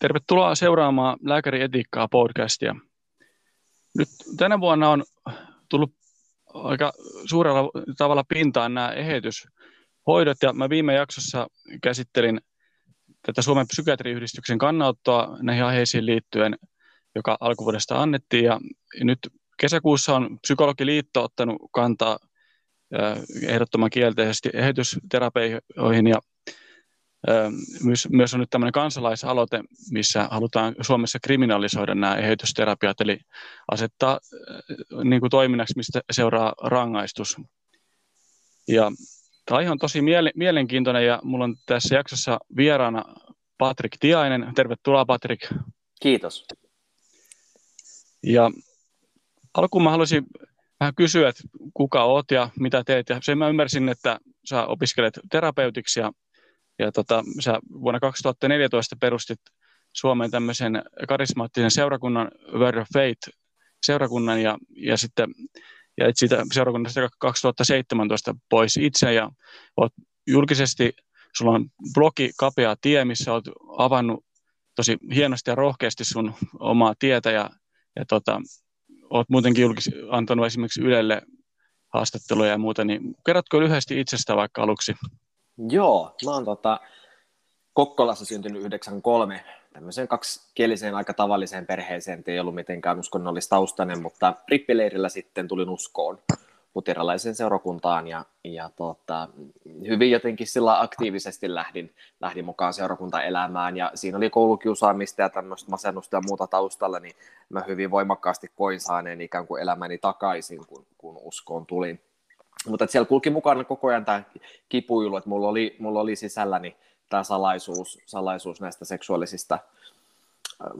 Tervetuloa seuraamaan Lääkärietiikkaa podcastia. Nyt tänä vuonna on tullut aika suurella tavalla pintaan nämä eheytyshoidot, ja mä viime jaksossa käsittelin tätä Suomen psykiatriyhdistyksen kannanottoa näihin aiheisiin liittyen, joka alkuvuodesta annettiin, ja nyt kesäkuussa on Psykologiliitto ottanut kantaa ehdottoman kielteisesti eheytysterapioihin, ja myös, myös on nyt tämmöinen kansalaisaloite, missä halutaan Suomessa kriminalisoida nämä eheytysterapiat, eli asettaa niin kuin toiminnaksi, mistä seuraa rangaistus. Ja tämä on tosi mielenkiintoinen ja mulla on tässä jaksossa vieraana Patrik Tiainen. Tervetuloa Patrik. Kiitos. Ja alkuun mä haluaisin vähän kysyä, että kuka oot ja mitä teet. Ja sen mä ymmärsin, että sä opiskelet terapeutiksi ja ja tota, sä vuonna 2014 perustit Suomeen tämmöisen karismaattisen seurakunnan Word of Faith seurakunnan ja, ja sitten ja et siitä seurakunnasta 2017 pois itse ja olet julkisesti, sulla on blogi Kapea tie, missä olet avannut tosi hienosti ja rohkeasti sun omaa tietä ja, ja tota, olet muutenkin julkis, antanut esimerkiksi Ylelle haastatteluja ja muuta, niin kerrotko lyhyesti itsestä vaikka aluksi? Joo, mä oon tota, Kokkolassa syntynyt 93, tämmöiseen kaksikieliseen aika tavalliseen perheeseen, ei ollut mitenkään uskonnollis-taustainen, mutta rippileirillä sitten tulin uskoon luterilaiseen seurakuntaan ja, ja tota, hyvin jotenkin sillä aktiivisesti lähdin, lähdin mukaan seurakuntaelämään ja siinä oli koulukiusaamista ja tämmöistä masennusta ja muuta taustalla, niin mä hyvin voimakkaasti koin saaneen ikään kuin elämäni takaisin, kun, kun uskoon tulin. Mutta siellä kulki mukana koko ajan tämä kipuilu, että mulla oli, mulla oli sisälläni tämä salaisuus, salaisuus näistä seksuaalisista,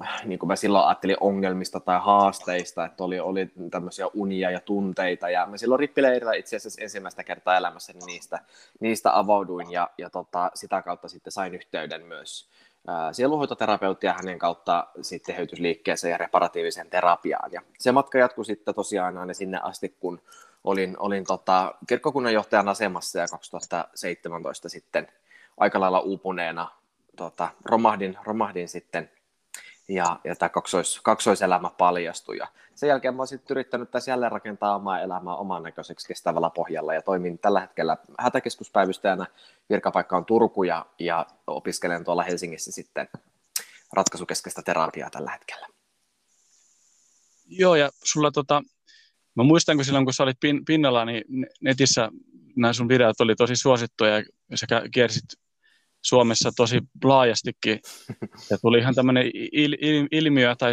äh, niin kuin mä silloin ajattelin ongelmista tai haasteista, että oli, oli tämmöisiä unia ja tunteita, ja mä silloin rippileirillä itse asiassa ensimmäistä kertaa elämässäni niistä, niistä avauduin, ja, ja tota, sitä kautta sitten sain yhteyden myös äh, sieluhoitoterapeuttia hänen kautta sitten heytysliikkeeseen ja reparatiiviseen terapiaan, ja se matka jatkui sitten tosiaan aina sinne asti, kun olin, olin tota, kirkkokunnanjohtajan asemassa ja 2017 sitten aika lailla uupuneena tota, romahdin, romahdin sitten ja, ja tämä kaksois, kaksoiselämä paljastui. Ja sen jälkeen mä sitten yrittänyt tässä jälleen rakentaa omaa elämää oman näköiseksi kestävällä pohjalla ja toimin tällä hetkellä hätäkeskuspäivystäjänä. Virkapaikka on Turku ja, ja opiskelen tuolla Helsingissä sitten ratkaisukeskeistä terapiaa tällä hetkellä. Joo, ja sulla tota, Mä muistan, kun silloin kun sä olit pin, pinnalla, niin netissä nämä sun videot oli tosi suosittuja ja sä kiersit Suomessa tosi laajastikin. Ja tuli ihan tämmöinen il, il, ilmiö, tai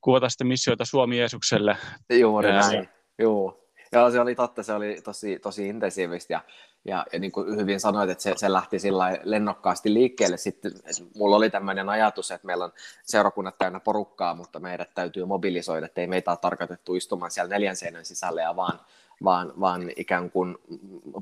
kuvata sitten missioita Suomi Jeesukselle. Juuri näin, joo. Joo, se oli totta, se oli tosi, tosi intensiivistä ja, ja, ja niin kuin hyvin sanoit, että se, se lähti sillä lennokkaasti liikkeelle. Sitten mulla oli tämmöinen ajatus, että meillä on seurakunnat täynnä porukkaa, mutta meidät täytyy mobilisoida, että ei meitä ole tarkoitettu istumaan siellä neljän seinän sisälle ja vaan, vaan, vaan ikään kuin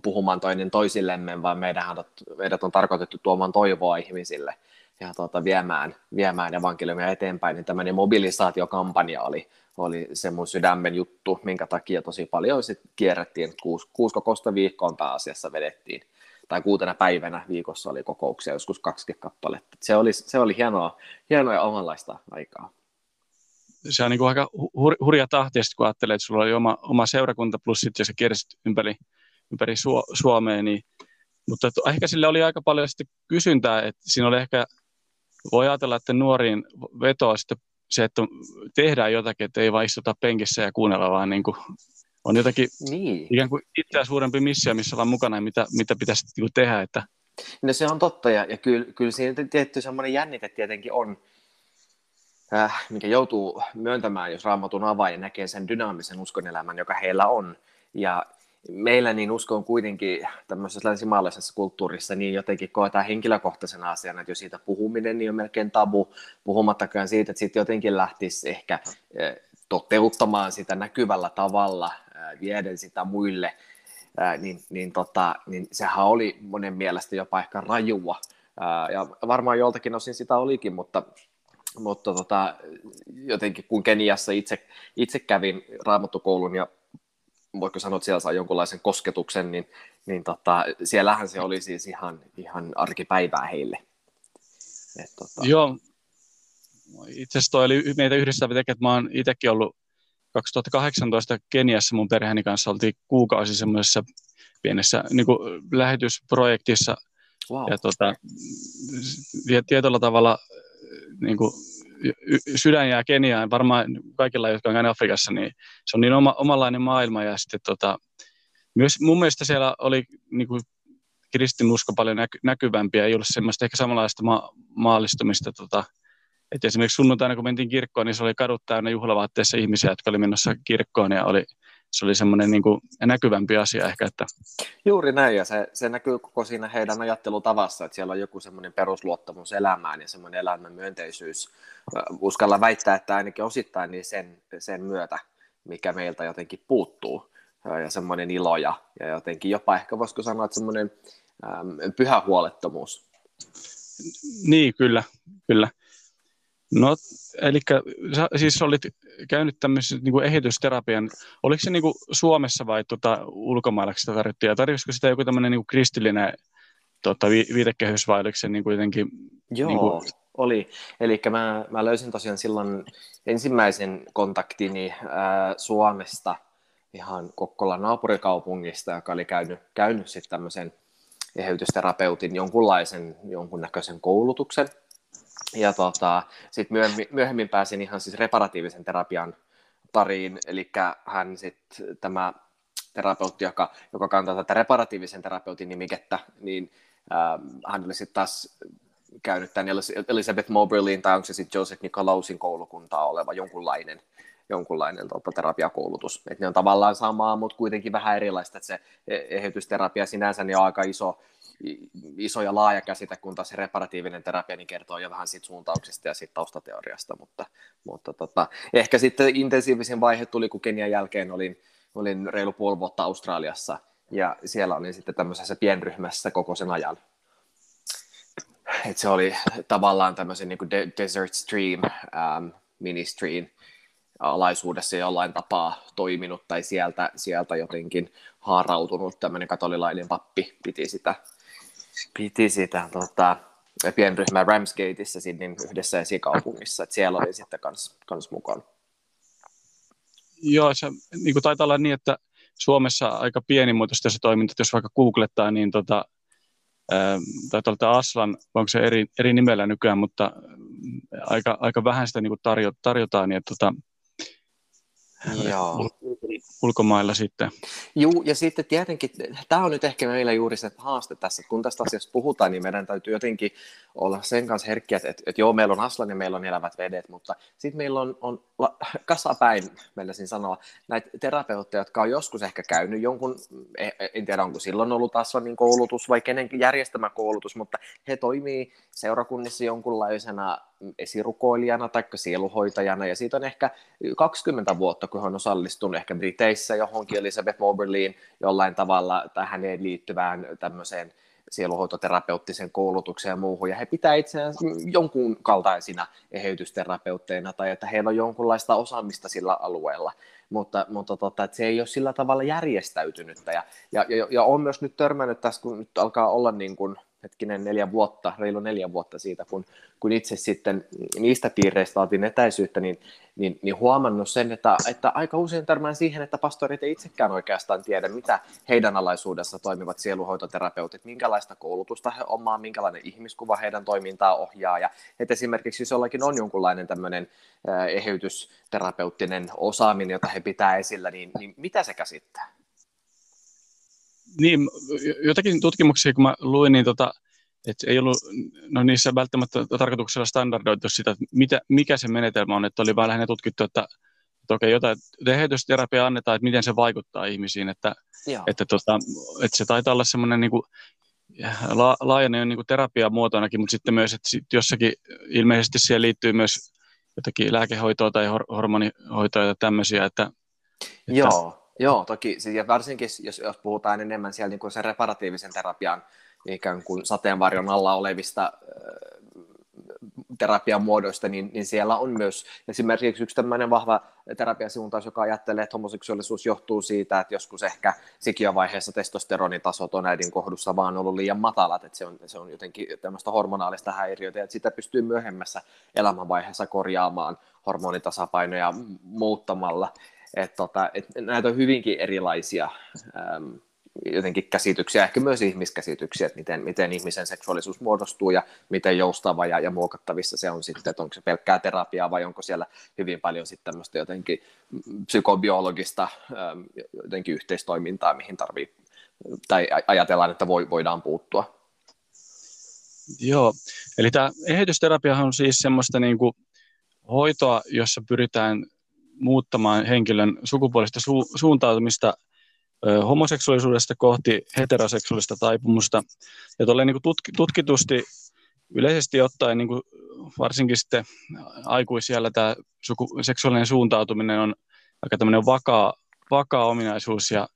puhumaan toinen toisillemme, vaan meidät on, meidät on tarkoitettu tuomaan toivoa ihmisille ja tuota, viemään, viemään evankeliumia eteenpäin, niin tämmöinen mobilisaatiokampanja oli, oli se mun sydämen juttu, minkä takia tosi paljon sit kierrettiin, kuusi, kuusi kokosta viikkoon pääasiassa vedettiin, tai kuutena päivänä viikossa oli kokouksia, joskus kaksi kappaletta. Se oli, se oli hienoa, hienoa ja omanlaista aikaa. Se on niin kuin aika hur, hurja tahti, kun ajattelee, että sulla oli oma, oma seurakunta plus sitten, jos sä kiersit ympäri, ympäri Suomea, niin mutta ehkä sille oli aika paljon sitten kysyntää, että siinä oli ehkä, voi ajatella, että nuoriin vetoa sitten se, että tehdään jotakin, että ei vain istuta penkissä ja kuunnella, vaan niin kuin on jotakin niin. ikään kuin itseä suurempi missio, missä ollaan mukana ja mitä, mitä pitäisi niin kuin tehdä. Että... No se on totta ja, ja kyllä, kyllä siinä tietty semmoinen jännite tietenkin on, äh, mikä joutuu myöntämään, jos raamatun avaa ja näkee sen dynaamisen uskonelämän, joka heillä on. Ja meillä niin uskon kuitenkin tämmöisessä länsimaalaisessa kulttuurissa niin jotenkin koetaan henkilökohtaisena asiana, että jos siitä puhuminen niin on melkein tabu, puhumattakaan siitä, että sitten jotenkin lähtisi ehkä eh, toteuttamaan sitä näkyvällä tavalla, eh, vieden sitä muille, eh, niin, niin, tota, niin sehän oli monen mielestä jopa ehkä rajua. Ja varmaan joltakin osin sitä olikin, mutta mutta tota, jotenkin kun Keniassa itse, itse kävin raamattukoulun ja voiko sanoa, että siellä saa jonkunlaisen kosketuksen, niin, niin tota, siellähän se oli siis ihan, ihan arkipäivää heille. Et, tota... Joo, itse asiassa toi oli meitä yhdistävä tekijä, että mä oon itsekin ollut 2018 Keniassa mun perheeni kanssa oltiin kuukausi semmoisessa pienessä niin kuin lähetysprojektissa. Wow. Ja tota, tietyllä tavalla niin kuin, sydän jää Keniaan, varmaan kaikilla, jotka on Afrikassa, niin se on niin oma, omanlainen maailma. Ja sitten tota, myös mun mielestä siellä oli niin kuin, kristinusko paljon näky, näkyvämpiä, ei ollut semmoista ehkä samanlaista ma- maallistumista tota, et esimerkiksi sunnuntaina, kun mentiin kirkkoon, niin se oli kadut täynnä juhlavaatteessa ihmisiä, jotka oli menossa kirkkoon ja oli, se oli semmoinen niin kuin näkyvämpi asia ehkä. Että... Juuri näin, ja se, se näkyy koko siinä heidän ajattelutavassa, että siellä on joku semmoinen perusluottamus elämään ja semmoinen elämän myönteisyys. Uskalla väittää, että ainakin osittain niin sen, sen myötä, mikä meiltä jotenkin puuttuu, ja semmoinen ilo ja, ja jotenkin jopa ehkä voisiko sanoa, että semmoinen äm, pyhä huolettomuus. Niin, kyllä, kyllä. No, eli siis olit käynyt tämmöisen niin kuin ehitysterapian, oliko se niin kuin Suomessa vai tuota, ulkomailla sitä tarjottiin, ja tarjosko sitä joku tämmöinen niin kuin kristillinen tota, viitekehys vai oliko se niin kuin jotenkin... Joo, niin kuin... oli. Eli mä, mä löysin tosiaan silloin ensimmäisen kontaktini ää, Suomesta, ihan Kokkolan naapurikaupungista, joka oli käynyt, käynyt sitten tämmöisen eheytysterapeutin jonkunlaisen, jonkunnäköisen koulutuksen – ja tota, sitten myöhemmin, myöhemmin pääsin ihan siis reparatiivisen terapian pariin, eli hän sitten tämä terapeutti, joka, joka kantaa tätä reparatiivisen terapeutin nimikettä, niin äh, hän oli sitten taas käynyt tämän Elizabeth Moberlin tai onko se sitten Joseph Nicolausin koulukuntaa oleva jonkunlainen, jonkunlainen tota, terapiakoulutus. Et ne on tavallaan samaa, mutta kuitenkin vähän erilaista, että se e-, eheytysterapia sinänsä niin on aika iso, iso ja laaja käsite, kun taas reparatiivinen terapia niin kertoo jo vähän siitä suuntauksesta ja siitä taustateoriasta, mutta, mutta tota, ehkä sitten intensiivisin vaihe tuli, kun Kenian jälkeen olin, olin reilu puoli vuotta Australiassa, ja siellä olin sitten tämmöisessä pienryhmässä koko sen ajan. Et se oli tavallaan tämmöisen niin de- Desert Stream um, ministryin alaisuudessa jollain tapaa toiminut tai sieltä, sieltä jotenkin haarautunut tämmöinen katolilainen pappi piti sitä piti sitä tota, pienryhmää Ramsgateissa Sydneyn yhdessä esikaupungissa, että siellä oli sitten kans, kans mukana. Joo, se niin kuin taitaa olla niin, että Suomessa aika pienimuotoista se toiminta, jos vaikka googlettaa, niin tota, taitaa olla Aslan, onko se eri, eri nimellä nykyään, mutta aika, aika vähän sitä niin kuin tarjo, tarjotaan, niin että tota, Joo. Ulkomailla sitten. Joo, ja sitten tietenkin, tämä on nyt ehkä meillä juuri se haaste tässä, kun tästä asiasta puhutaan, niin meidän täytyy jotenkin olla sen kanssa herkkiä, että, että, että joo, meillä on Aslan ja meillä on elävät vedet, mutta sitten meillä on, on kasapäin, meinasin sanoa, näitä terapeutteja, jotka on joskus ehkä käynyt jonkun, e, e, en tiedä onko silloin ollut Aslanin koulutus vai kenen järjestämä koulutus, mutta he toimii seurakunnissa jonkunlaisena esirukoilijana tai sieluhoitajana, ja siitä on ehkä 20 vuotta, kun hän on osallistunut ehkä Briteissä johonkin Elizabeth Moberlyin jollain tavalla tähän liittyvään tämmöiseen sieluhoitoterapeuttiseen koulutukseen ja muuhun, ja he pitää itseään jonkun kaltaisina eheytysterapeutteina, tai että heillä on jonkunlaista osaamista sillä alueella, mutta, mutta tota, että se ei ole sillä tavalla järjestäytynyttä, ja, ja, ja, ja on myös nyt törmännyt tässä, kun nyt alkaa olla niin kuin, hetkinen neljä vuotta, reilu neljä vuotta siitä, kun, kun itse sitten niistä piireistä otin etäisyyttä, niin, niin, niin huomannut sen, että, että aika usein törmään siihen, että pastorit ei itsekään oikeastaan tiedä, mitä heidän alaisuudessa toimivat sieluhoitoterapeutit, minkälaista koulutusta he omaa, minkälainen ihmiskuva heidän toimintaa ohjaa, ja että esimerkiksi jos jollakin on jonkunlainen tämmöinen eheytysterapeuttinen osaaminen, jota he pitää esillä, niin, niin mitä se käsittää? Niin, jotakin tutkimuksia, kun mä luin, niin tota, että ei ollut no niissä välttämättä tarkoituksella standardoitu sitä, että mitä, mikä se menetelmä on, että oli vähän lähinnä tutkittu, että, että okei, jotain eheytysterapia annetaan, että miten se vaikuttaa ihmisiin, että, että, tota, että se taitaa olla semmoinen niin kuin, la, laajainen niin terapia muotoinakin, mutta sitten myös, että sit jossakin ilmeisesti siihen liittyy myös jotakin lääkehoitoa tai hor- hormonihoitoa ja tämmöisiä, että, että Joo. Joo, toki, ja varsinkin jos, jos puhutaan enemmän siellä niin kuin sen reparatiivisen terapian ikään kuin sateenvarjon alla olevista terapian muodoista, niin, niin siellä on myös esimerkiksi yksi tämmöinen vahva terapiasuuntaus, joka ajattelee, että homoseksuaalisuus johtuu siitä, että joskus ehkä sikiövaiheessa testosteronitasot on äidin kohdussa vaan ollut liian matalat, että se on, se on jotenkin tämmöistä hormonaalista häiriötä, että sitä pystyy myöhemmässä elämänvaiheessa korjaamaan hormonitasapainoja muuttamalla. Että tota, et näitä on hyvinkin erilaisia äm, jotenkin käsityksiä, ehkä myös ihmiskäsityksiä, että miten, miten ihmisen seksuaalisuus muodostuu ja miten joustava ja, ja muokattavissa se on sitten, että onko se pelkkää terapiaa vai onko siellä hyvin paljon sitten tämmöistä jotenkin psykobiologista äm, jotenkin yhteistoimintaa, mihin tarvii, tai ajatellaan, että voi, voidaan puuttua. Joo, eli tämä eheytysterapia on siis semmoista niin kuin hoitoa, jossa pyritään muuttamaan henkilön sukupuolista su- suuntautumista homoseksuaalisuudesta kohti heteroseksuaalista taipumusta. Ja tuolle niin tutk- tutkitusti yleisesti ottaen niin varsinkin sitten aikuisiellä tämä suku- seksuaalinen suuntautuminen on aika tämmöinen vakaa, vakaa ominaisuus ja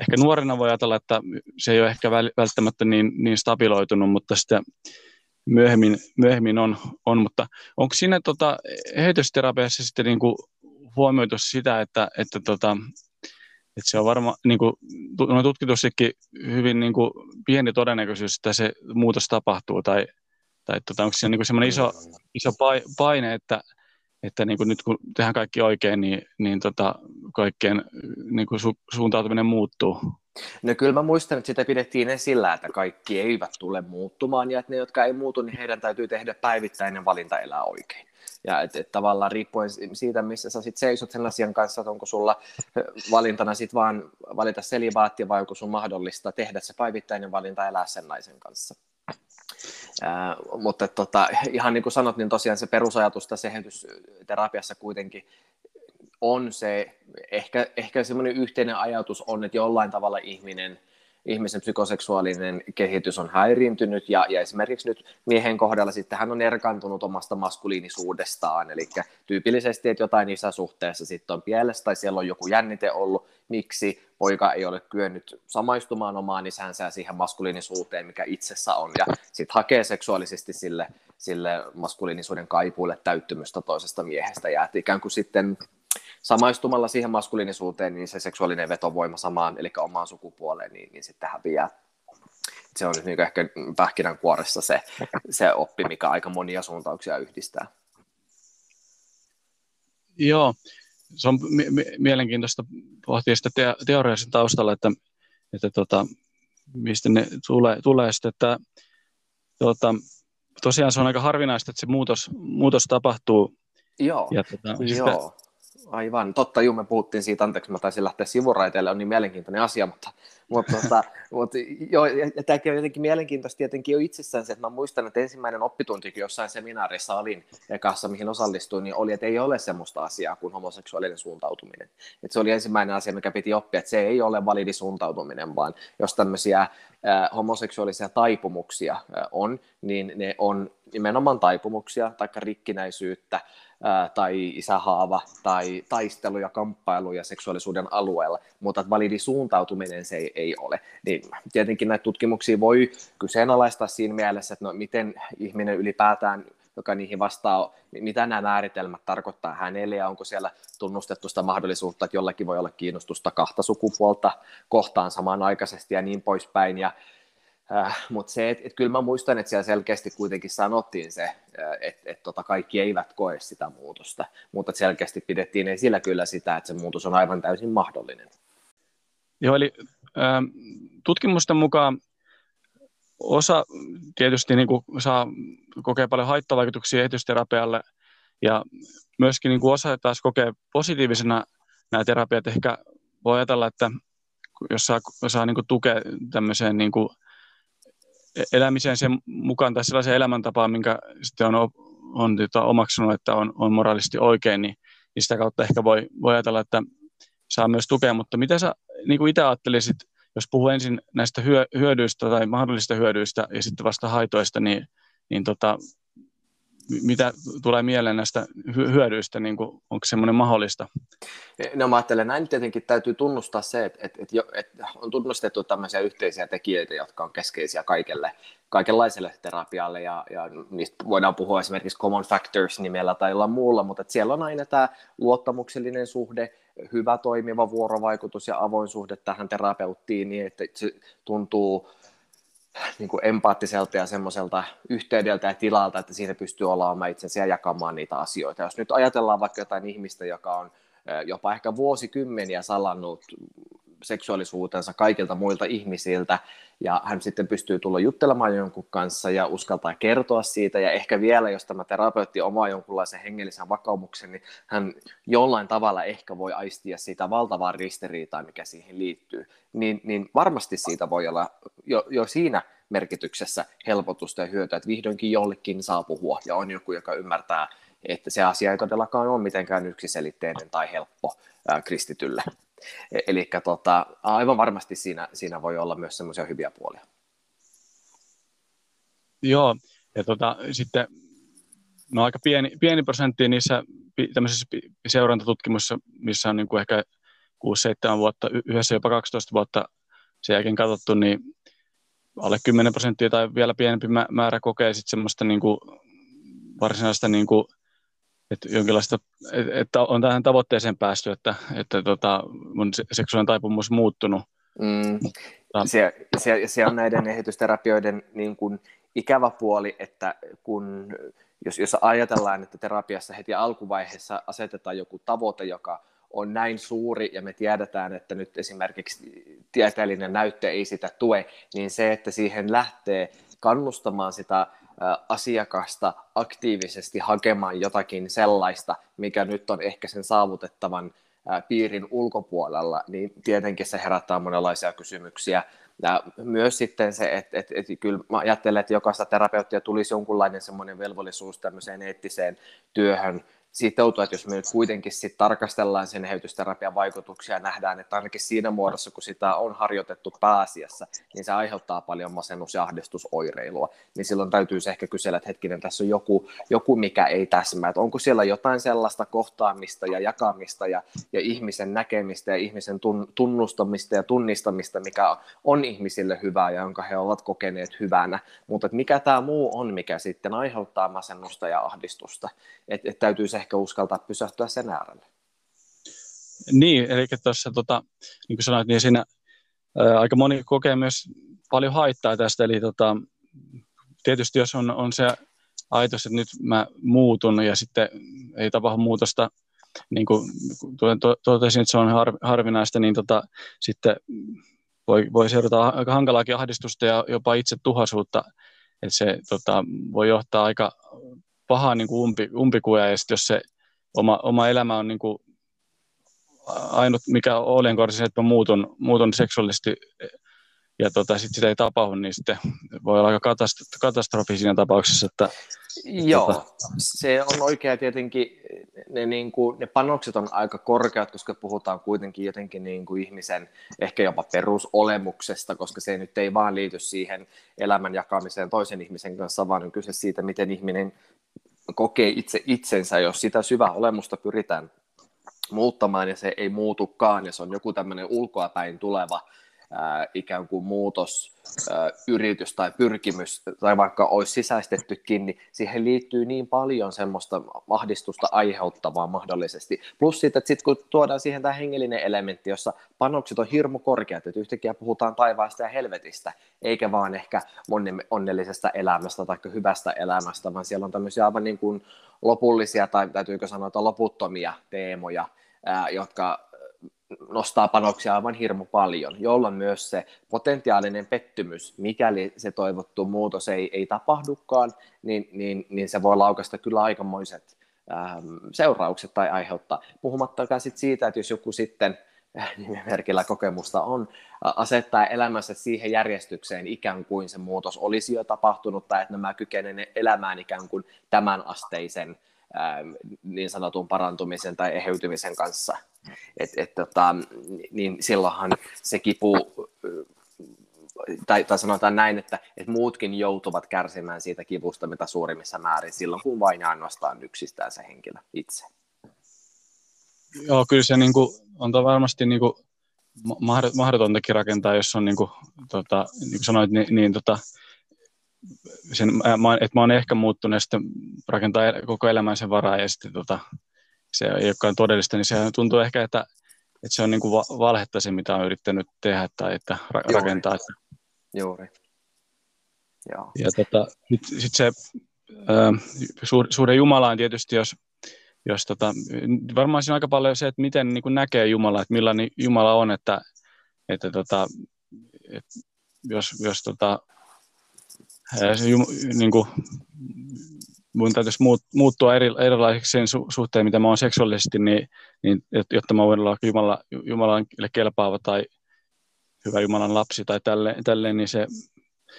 ehkä nuorena voi ajatella, että se ei ole ehkä välttämättä niin, niin stabiloitunut, mutta sitten myöhemmin, myöhemmin on, on, mutta onko siinä tota, eheytysterapiassa sitten niin kuin huomioitu sitä, että, että, tota, että se on varmaan niin no tutkitustikin hyvin niin kuin, pieni todennäköisyys, että se muutos tapahtuu, tai, tai tota, onko siinä niin semmoinen iso, iso paine, että, että niin kuin nyt kun tehdään kaikki oikein, niin, niin tota, kaikkien niin kuin su, suuntautuminen muuttuu. No kyllä mä muistan, että sitä pidettiin esillä, että kaikki eivät tule muuttumaan ja että ne, jotka ei muutu, niin heidän täytyy tehdä päivittäinen valinta elää oikein. Ja et, et tavallaan riippuen siitä, missä sä sit seisot sen asian kanssa, että onko sulla valintana sit vaan valita selibaatti vai onko sun mahdollista tehdä se päivittäinen valinta elää sen naisen kanssa. Ää, mutta tota, ihan niin kuin sanot, niin tosiaan se perusajatus tässä eheytysterapiassa kuitenkin on se, ehkä, ehkä semmoinen yhteinen ajatus on, että jollain tavalla ihminen – ihmisen psykoseksuaalinen kehitys on häiriintynyt ja, ja esimerkiksi nyt miehen kohdalla sitten hän on erkantunut omasta maskuliinisuudestaan, eli tyypillisesti, että jotain isäsuhteessa sitten on pielessä tai siellä on joku jännite ollut, miksi poika ei ole kyennyt samaistumaan omaan isänsä ja siihen maskuliinisuuteen, mikä itsessä on, ja sitten hakee seksuaalisesti sille, sille maskuliinisuuden kaipuulle täyttymystä toisesta miehestä, ja että ikään kuin sitten samaistumalla siihen maskuliinisuuteen, niin se seksuaalinen vetovoima samaan, eli omaan sukupuoleen, niin, niin sitten häviää. Se on nyt niin ehkä pähkinänkuoressa se, se oppi, mikä aika monia suuntauksia yhdistää. Joo, se on mielenkiintoista pohtia sitä te- taustalla, että, että tota, mistä ne tulee, tulee sitten, että tota, tosiaan se on aika harvinaista, että se muutos, muutos tapahtuu. Joo, ja, tota, joo. Aivan, totta, juu, me puhuttiin siitä, anteeksi, mä taisin lähteä sivuraiteille, on niin mielenkiintoinen asia, mutta, mutta, mutta, mutta joo, ja, ja tämäkin on jotenkin mielenkiintoista tietenkin jo itsessään se, että mä muistan, että ensimmäinen oppituntikin jossain seminaarissa olin kanssa, mihin osallistuin, niin oli, että ei ole semmoista asiaa kuin homoseksuaalinen suuntautuminen. Että se oli ensimmäinen asia, mikä piti oppia, että se ei ole validi suuntautuminen, vaan jos tämmöisiä äh, homoseksuaalisia taipumuksia äh, on, niin ne on nimenomaan taipumuksia tai rikkinäisyyttä, tai isähaava tai taistelu ja kamppailu ja seksuaalisuuden alueella, mutta validi suuntautuminen se ei ole. Niin tietenkin näitä tutkimuksia voi kyseenalaistaa siinä mielessä, että no, miten ihminen ylipäätään joka niihin vastaa, mitä nämä määritelmät tarkoittaa hänelle ja onko siellä tunnustettu sitä mahdollisuutta, että jollakin voi olla kiinnostusta kahta sukupuolta kohtaan samanaikaisesti ja niin poispäin. Ja Äh, Mutta se, että et kyllä mä muistan, että siellä selkeästi kuitenkin sanottiin se, äh, että et tota kaikki eivät koe sitä muutosta, mutta selkeästi pidettiin esillä kyllä sitä, että se muutos on aivan täysin mahdollinen. Joo, eli tutkimusten mukaan osa tietysti niin kuin saa kokea paljon haittavaikutuksia ehitysterapialle ja myöskin niin kuin osa taas kokee positiivisena nämä terapiat. Ehkä voi ajatella, että jos saa, saa niin kuin tukea tämmöiseen niin kuin elämiseen sen mukaan tai sellaiseen elämäntapaan, minkä sitten on, on tota, omaksunut, että on, on moraalisesti oikein, niin, niin sitä kautta ehkä voi, voi ajatella, että saa myös tukea. Mutta mitä sä niin kuin itse ajattelisit, jos puhuu ensin näistä hyö, hyödyistä tai mahdollisista hyödyistä ja sitten vasta haitoista, niin, niin tota, mitä tulee mieleen näistä hyödyistä, niin kuin, onko semmoinen mahdollista? No mä ajattelen, näin tietenkin täytyy tunnustaa se, että, että, että, että on tunnustettu tämmöisiä yhteisiä tekijöitä, jotka on keskeisiä kaikelle, kaikenlaiselle terapialle, ja, ja niistä voidaan puhua esimerkiksi common factors nimellä tai jollain muulla, mutta että siellä on aina tämä luottamuksellinen suhde, hyvä toimiva vuorovaikutus ja avoin suhde tähän terapeuttiin, niin että se tuntuu niin kuin empaattiselta ja semmoiselta yhteydeltä ja tilalta, että siinä pystyy olemaan itsensä ja jakamaan niitä asioita. Jos nyt ajatellaan vaikka jotain ihmistä, joka on jopa ehkä vuosikymmeniä salannut seksuaalisuutensa kaikilta muilta ihmisiltä, ja hän sitten pystyy tulla juttelemaan jonkun kanssa ja uskaltaa kertoa siitä, ja ehkä vielä, jos tämä terapeutti omaa jonkunlaisen hengellisen vakaumuksen, niin hän jollain tavalla ehkä voi aistia siitä valtavaa ristiriitaa, mikä siihen liittyy, niin, niin varmasti siitä voi olla jo, jo siinä merkityksessä helpotusta ja hyötyä, että vihdoinkin jollekin saa puhua, ja on joku, joka ymmärtää, että se asia ei todellakaan ole mitenkään yksiselitteinen tai helppo ää, kristitylle. E- Eli tota, aivan varmasti siinä, siinä voi olla myös semmoisia hyviä puolia. Joo, ja tota, sitten no aika pieni, pieni prosentti niissä tämmöisissä seurantatutkimuksissa, missä on niin kuin ehkä 6-7 vuotta, yhdessä jopa 12 vuotta sen jälkeen katsottu, niin alle 10 prosenttia tai vielä pienempi määrä kokee sitten semmoista niin kuin varsinaista niin kuin että jonkinlaista, että on tähän tavoitteeseen päästy, että, että tota, mun seksuaalinen taipumus muuttunut. Mm. Se, se, se, on näiden ehdotusterapioiden niin kuin ikävä puoli, että kun, jos, jos ajatellaan, että terapiassa heti alkuvaiheessa asetetaan joku tavoite, joka on näin suuri ja me tiedetään, että nyt esimerkiksi tieteellinen näyttö ei sitä tue, niin se, että siihen lähtee kannustamaan sitä asiakasta aktiivisesti hakemaan jotakin sellaista, mikä nyt on ehkä sen saavutettavan piirin ulkopuolella, niin tietenkin se herättää monenlaisia kysymyksiä. Ja myös sitten se, että, että, että kyllä mä ajattelen, että jokaista terapeuttia tulisi jonkunlainen semmoinen velvollisuus tämmöiseen eettiseen työhön sitoutua, että jos me nyt kuitenkin sit tarkastellaan sen eheytysterapian vaikutuksia ja nähdään, että ainakin siinä muodossa, kun sitä on harjoitettu pääasiassa, niin se aiheuttaa paljon masennus- ja ahdistusoireilua, niin silloin täytyy ehkä kysellä, että hetkinen, tässä on joku, joku mikä ei täsmää, että onko siellä jotain sellaista kohtaamista ja jakamista ja, ja ihmisen näkemistä ja ihmisen tun, tunnustamista ja tunnistamista, mikä on ihmisille hyvää ja jonka he ovat kokeneet hyvänä, mutta mikä tämä muu on, mikä sitten aiheuttaa masennusta ja ahdistusta, että et täytyy se ehkä uskaltaa pysähtyä sen äärelle. Niin, eli tuossa, tota, niin kuin sanoit, niin siinä ää, aika moni kokee myös paljon haittaa tästä, eli tota, tietysti jos on, on se ajatus, että nyt mä muutun ja sitten ei tapahdu muutosta, niin kuin totesin, että se on har, harvinaista, niin tota, sitten voi, voi seurata aika hankalaakin ahdistusta ja jopa itse tuhaisuutta, että se tota, voi johtaa aika paha niin kuin umpi, umpikuja, ja sitten jos se oma, oma elämä on niin kuin ainut, mikä olen se, että mä muutun, muutun seksuaalisesti ja tota, sit sitä ei tapahdu, niin sitten voi olla aika katastrofi siinä tapauksessa. Että, Joo, tota... se on oikea tietenkin, ne, niin kuin, ne panokset on aika korkeat, koska puhutaan kuitenkin jotenkin niin kuin ihmisen ehkä jopa perusolemuksesta, koska se nyt ei vaan liity siihen elämän jakamiseen toisen ihmisen kanssa, vaan on kyse siitä, miten ihminen kokee itse itsensä, jos sitä syvää olemusta pyritään muuttamaan ja se ei muutukaan ja se on joku tämmöinen ulkoapäin tuleva ää, ikään kuin muutos, yritys tai pyrkimys, tai vaikka olisi sisäistettykin, niin siihen liittyy niin paljon semmoista ahdistusta aiheuttavaa mahdollisesti. Plus sitten, että sit kun tuodaan siihen tämä hengellinen elementti, jossa panokset on hirmu korkeat, että yhtäkkiä puhutaan taivaasta ja helvetistä, eikä vaan ehkä onnellisesta elämästä tai hyvästä elämästä, vaan siellä on tämmöisiä aivan niin kuin lopullisia, tai täytyykö sanoa, että loputtomia teemoja, jotka nostaa panoksia aivan hirmu paljon, jolloin myös se potentiaalinen pettymys, mikäli se toivottu muutos ei, ei tapahdukaan, niin, niin, niin se voi laukasta kyllä aikamoiset ähm, seuraukset tai aiheuttaa. Puhumattakaan sit siitä, että jos joku sitten äh, nimimerkillä kokemusta on, asettaa elämänsä siihen järjestykseen ikään kuin se muutos olisi jo tapahtunut tai että nämä kykenevät elämään ikään kuin tämän asteisen niin sanotun parantumisen tai eheytymisen kanssa. Et, et, tota, niin silloinhan se kipu tai, tai sanotaan näin, että, että muutkin joutuvat kärsimään siitä kivusta mitä suurimmissa määrin silloin, kun vain ainoastaan yksistään se henkilö itse. Joo, kyllä se niin kuin, on varmasti niin kuin, mahdotontakin rakentaa, jos on niin kuin, tota, niin kuin sanoit, niin, niin tota, sen, mä, että mä oon ehkä muuttunut ja sitten rakentaa koko elämän sen varaa ja sitten tota, se ei olekaan todellista, niin se tuntuu ehkä, että, että se on niin kuin valhetta se, mitä on yrittänyt tehdä tai että ra- Juuri. rakentaa. Että. Juuri. Joo. Ja tota, sitten sit se äh, suhde Jumalaan tietysti, jos, jos tota, varmaan siinä on aika paljon se, että miten niin kuin näkee Jumala, että millainen Jumala on, että, että tota, että jos, jos tota, niin kuin, mun täytyisi muuttua eri, erilaiseksi sen su, suhteen, mitä mä oon seksuaalisesti, niin, niin jotta mä voin olla Jumala, Jumalalle kelpaava tai hyvä Jumalan lapsi tai tälleen, tälleen niin se,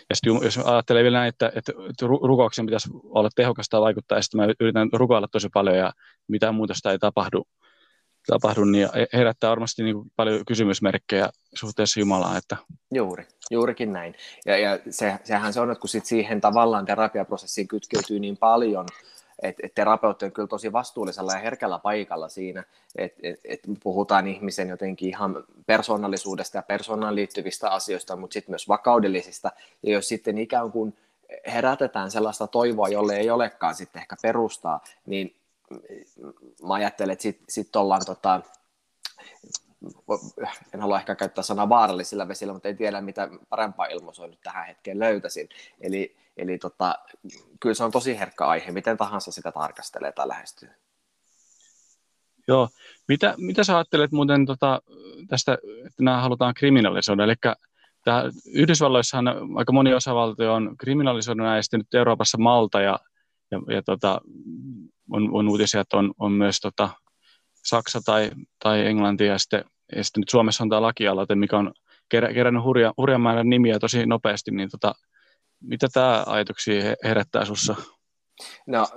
ja sitten jos ajattelee vielä näin, että, että rukouksen pitäisi olla tehokasta vaikuttaa, ja sitten mä yritän rukoilla tosi paljon, ja mitään muutosta ei tapahdu, tapahdu niin herättää varmasti niin kuin paljon kysymysmerkkejä suhteessa Jumalaan. Että... Juuri, juurikin näin. Ja, ja se, sehän se on, että kun sit siihen tavallaan terapiaprosessiin kytkeytyy niin paljon, että et terapeutti on kyllä tosi vastuullisella ja herkällä paikalla siinä, että et, et puhutaan ihmisen jotenkin ihan persoonallisuudesta ja persoonaan liittyvistä asioista, mutta sitten myös vakaudellisista. Ja jos sitten ikään kuin herätetään sellaista toivoa, jolle ei olekaan sitten ehkä perustaa, niin mä ajattelen, että sitten sit ollaan tota, en halua ehkä käyttää sanaa vaarallisilla vesillä, mutta ei tiedä, mitä parempaa ilmaisua nyt tähän hetkeen löytäisin. Eli, eli tota, kyllä se on tosi herkkä aihe, miten tahansa sitä tarkastelee tai lähestyy. Joo. Mitä, mitä sä ajattelet muuten tota, tästä, että nämä halutaan kriminalisoida? Eli Yhdysvalloissahan aika moni osavaltio on kriminalisoinut sitten nyt Euroopassa Malta ja, ja, ja tota, on, on uutisia, että on, on myös tota, Saksa tai, tai Englanti ja sitten, ja sitten nyt Suomessa on tämä lakialoite, mikä on kerä, kerännyt hurja, hurjan määrän nimiä tosi nopeasti, niin tota, mitä tämä ajatuksia herättää sinussa? No,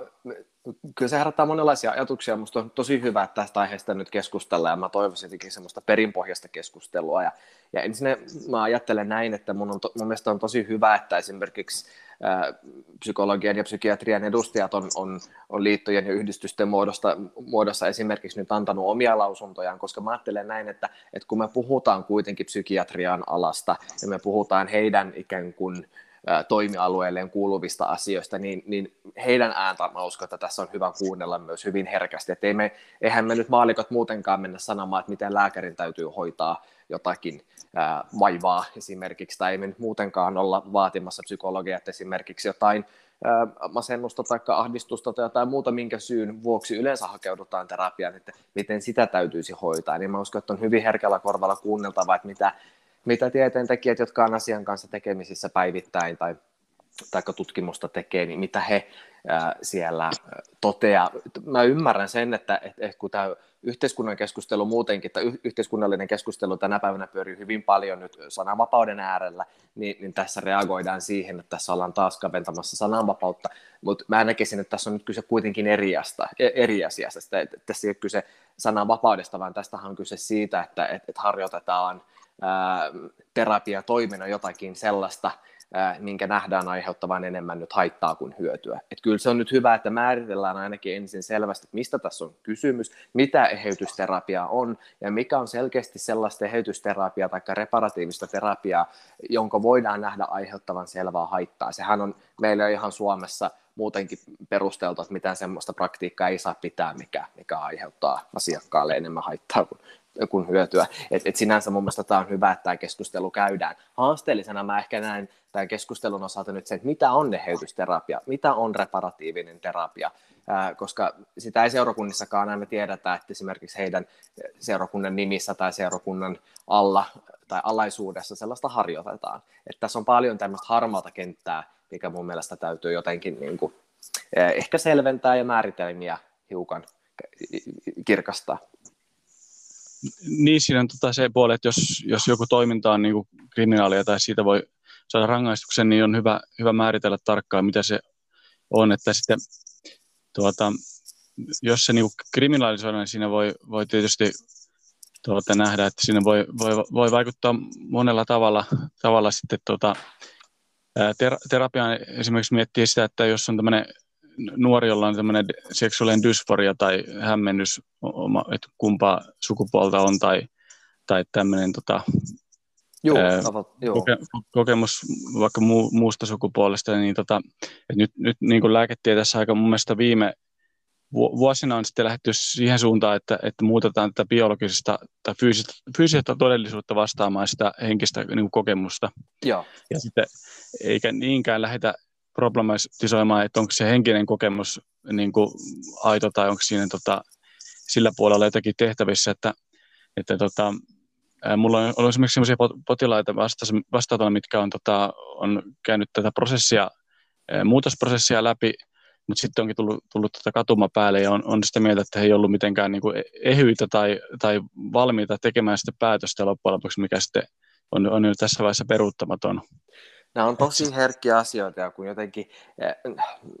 kyllä se herättää monenlaisia ajatuksia. Minusta on tosi hyvä, että tästä aiheesta nyt keskustellaan ja mä toivoisin jotenkin semmoista perinpohjasta keskustelua. Ja, ja ensin mä ajattelen näin, että mun, on to, mun mielestä on tosi hyvä, että esimerkiksi ää, psykologian ja psykiatrian edustajat on, on, on liittojen ja yhdistysten muodosta, muodossa esimerkiksi nyt antanut omia lausuntojaan, koska mä ajattelen näin, että, että kun me puhutaan kuitenkin psykiatrian alasta ja me puhutaan heidän ikään kuin toimialueelleen kuuluvista asioista, niin, niin heidän ääntä mä uskon, että tässä on hyvä kuunnella myös hyvin herkästi. Että ei me, eihän me nyt maalikot muutenkaan mennä sanomaan, että miten lääkärin täytyy hoitaa jotakin ää, vaivaa esimerkiksi, tai ei me nyt muutenkaan olla vaatimassa psykologia, että esimerkiksi jotain ää, masennusta tai ahdistusta tai jotain muuta, minkä syyn vuoksi yleensä hakeudutaan terapiaan, että miten sitä täytyisi hoitaa. Niin mä uskon, että on hyvin herkällä korvalla kuunneltava, että mitä mitä tieteentekijät, jotka on asian kanssa tekemisissä päivittäin tai, tai tutkimusta tekee, niin mitä he siellä toteaa. Mä ymmärrän sen, että, että, kun tämä yhteiskunnan keskustelu muutenkin, tai yhteiskunnallinen keskustelu tänä päivänä pyörii hyvin paljon nyt sananvapauden äärellä, niin, niin tässä reagoidaan siihen, että tässä ollaan taas kaventamassa sananvapautta, mutta mä näkisin, että tässä on nyt kyse kuitenkin eri, asta, e, eri asiasta, että tässä ei ole kyse sananvapaudesta, vaan tästä on kyse siitä, että, että harjoitetaan terapiatoiminnon jotakin sellaista, minkä nähdään aiheuttavan enemmän nyt haittaa kuin hyötyä. Et kyllä se on nyt hyvä, että määritellään ainakin ensin selvästi, mistä tässä on kysymys, mitä eheytysterapia on ja mikä on selkeästi sellaista eheytysterapiaa tai reparatiivista terapiaa, jonka voidaan nähdä aiheuttavan selvää haittaa. Sehän on meillä ihan Suomessa muutenkin perusteltu, että mitään semmoista praktiikkaa ei saa pitää, mikä, mikä aiheuttaa asiakkaalle enemmän haittaa kuin kuin hyötyä. Et, et sinänsä mun mielestä tämä on hyvä, että tämä keskustelu käydään. Haasteellisena mä ehkä näen tämän keskustelun osalta nyt se, että mitä on eheytysterapia, mitä on reparatiivinen terapia, ää, koska sitä ei seurakunnissakaan aina tiedetä, että esimerkiksi heidän seurakunnan nimissä tai seurakunnan alla tai alaisuudessa sellaista harjoitetaan. Et tässä on paljon tämmöistä harmaata kenttää, mikä mun mielestä täytyy jotenkin niin kuin, ehkä selventää ja määritelmiä hiukan kirkastaa. Niin, siinä on tota se puoli, että jos, jos joku toiminta on niin kuin kriminaalia tai siitä voi saada rangaistuksen, niin on hyvä, hyvä määritellä tarkkaan, mitä se on. Että sitten, tuota, jos se niin kriminalisoidaan, niin siinä voi, voi tietysti tuota, nähdä, että siinä voi, voi, voi vaikuttaa monella tavalla, tavalla sitten tuota, ter, terapiaan esimerkiksi miettii sitä, että jos on tämmöinen nuori, jolla on tämmöinen seksuaalinen dysforia tai hämmennys, että kumpaa sukupuolta on tai, tai tämmöinen tota, Joo, ää, tavat, joo. Koke, kokemus vaikka mu, muusta sukupuolesta, niin tota, että nyt, nyt niin kuin lääketieteessä aika mun mielestä viime vuosina on sitten lähdetty siihen suuntaan, että, että muutetaan tätä biologisesta tai fyysistä, fyysistä todellisuutta vastaamaan sitä henkistä niin kuin kokemusta. Joo. Ja sitten eikä niinkään lähdetä problematisoimaan, että onko se henkinen kokemus niin kuin aito tai onko siinä tota, sillä puolella jotakin tehtävissä, että, että tota, Mulla on ollut esimerkiksi sellaisia potilaita vastaavalla, mitkä on, tota, on käynyt tätä prosessia, muutosprosessia läpi, mutta sitten onkin tullut, tullut tota katuma päälle ja on, on sitä mieltä, että he ei ollut mitenkään niin kuin e-, ehyitä tai, tai valmiita tekemään sitä päätöstä loppujen lopuksi, mikä sitten on, on jo tässä vaiheessa peruuttamaton. Nämä on tosi herkkiä asioita ja kun jotenkin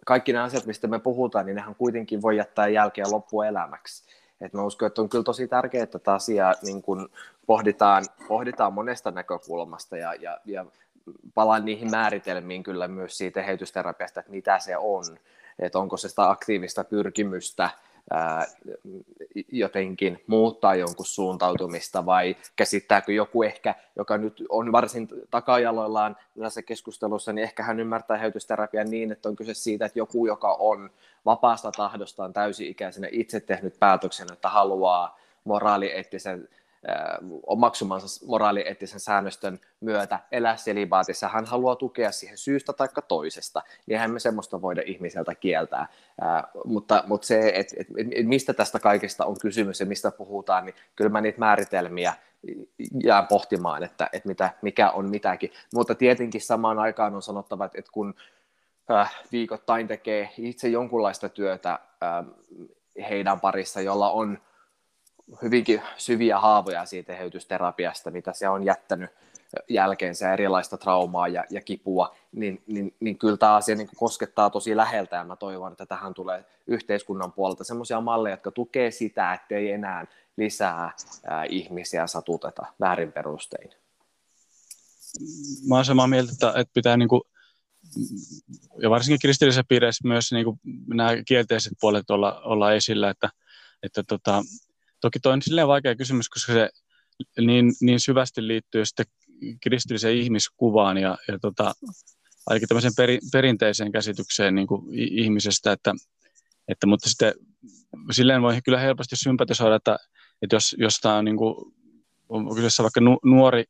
kaikki nämä asiat, mistä me puhutaan, niin nehän kuitenkin voi jättää jälkeä loppuelämäksi. Et mä uskon, että on kyllä tosi tärkeää, että tätä asiaa niin kun pohditaan, pohditaan monesta näkökulmasta ja, ja, ja palaan niihin määritelmiin kyllä myös siitä heytysterapiasta, että mitä se on, että onko se sitä aktiivista pyrkimystä ää, jotenkin muuttaa jonkun suuntautumista vai käsittääkö joku ehkä, joka nyt on varsin takajaloillaan tässä keskustelussa, niin ehkä hän ymmärtää heytysterapian niin, että on kyse siitä, että joku, joka on vapaasta tahdostaan täysi-ikäisenä itse tehnyt päätöksen, että haluaa moraalieettisen omaksumansa moraalieettisen säännöstön myötä elää selibaatissa. Hän haluaa tukea siihen syystä tai toisesta. Niin eihän me semmoista voida ihmiseltä kieltää. Ää, mutta, mutta se, että et, et, mistä tästä kaikesta on kysymys ja mistä puhutaan, niin kyllä mä niitä määritelmiä jään pohtimaan, että, että mitä, mikä on mitäkin. Mutta tietenkin samaan aikaan on sanottava, että, että kun äh, viikoittain tekee itse jonkunlaista työtä äh, heidän parissa, jolla on hyvinkin syviä haavoja siitä eheytysterapiasta, mitä se on jättänyt jälkeensä erilaista traumaa ja, ja kipua, niin, niin, niin kyllä tämä asia niin koskettaa tosi läheltä ja mä toivon, että tähän tulee yhteiskunnan puolelta sellaisia malleja, jotka tukee sitä, ettei enää lisää ää, ihmisiä satuteta väärin perustein. Mä olen samaa mieltä, että, että pitää niin kuin, ja varsinkin kristillisessä piirissä myös niin kuin nämä kielteiset puolet olla, olla esillä, että, että tota, Toki toi on silleen vaikea kysymys, koska se niin, niin syvästi liittyy sitten kristilliseen ihmiskuvaan ja, ja tota, ainakin tämmöiseen peri, perinteiseen käsitykseen niin kuin ihmisestä, että, että, mutta sitten silleen voi kyllä helposti sympatisoida, että, että jos, jos tämä on, niin kuin, on kyseessä vaikka nu, nuori,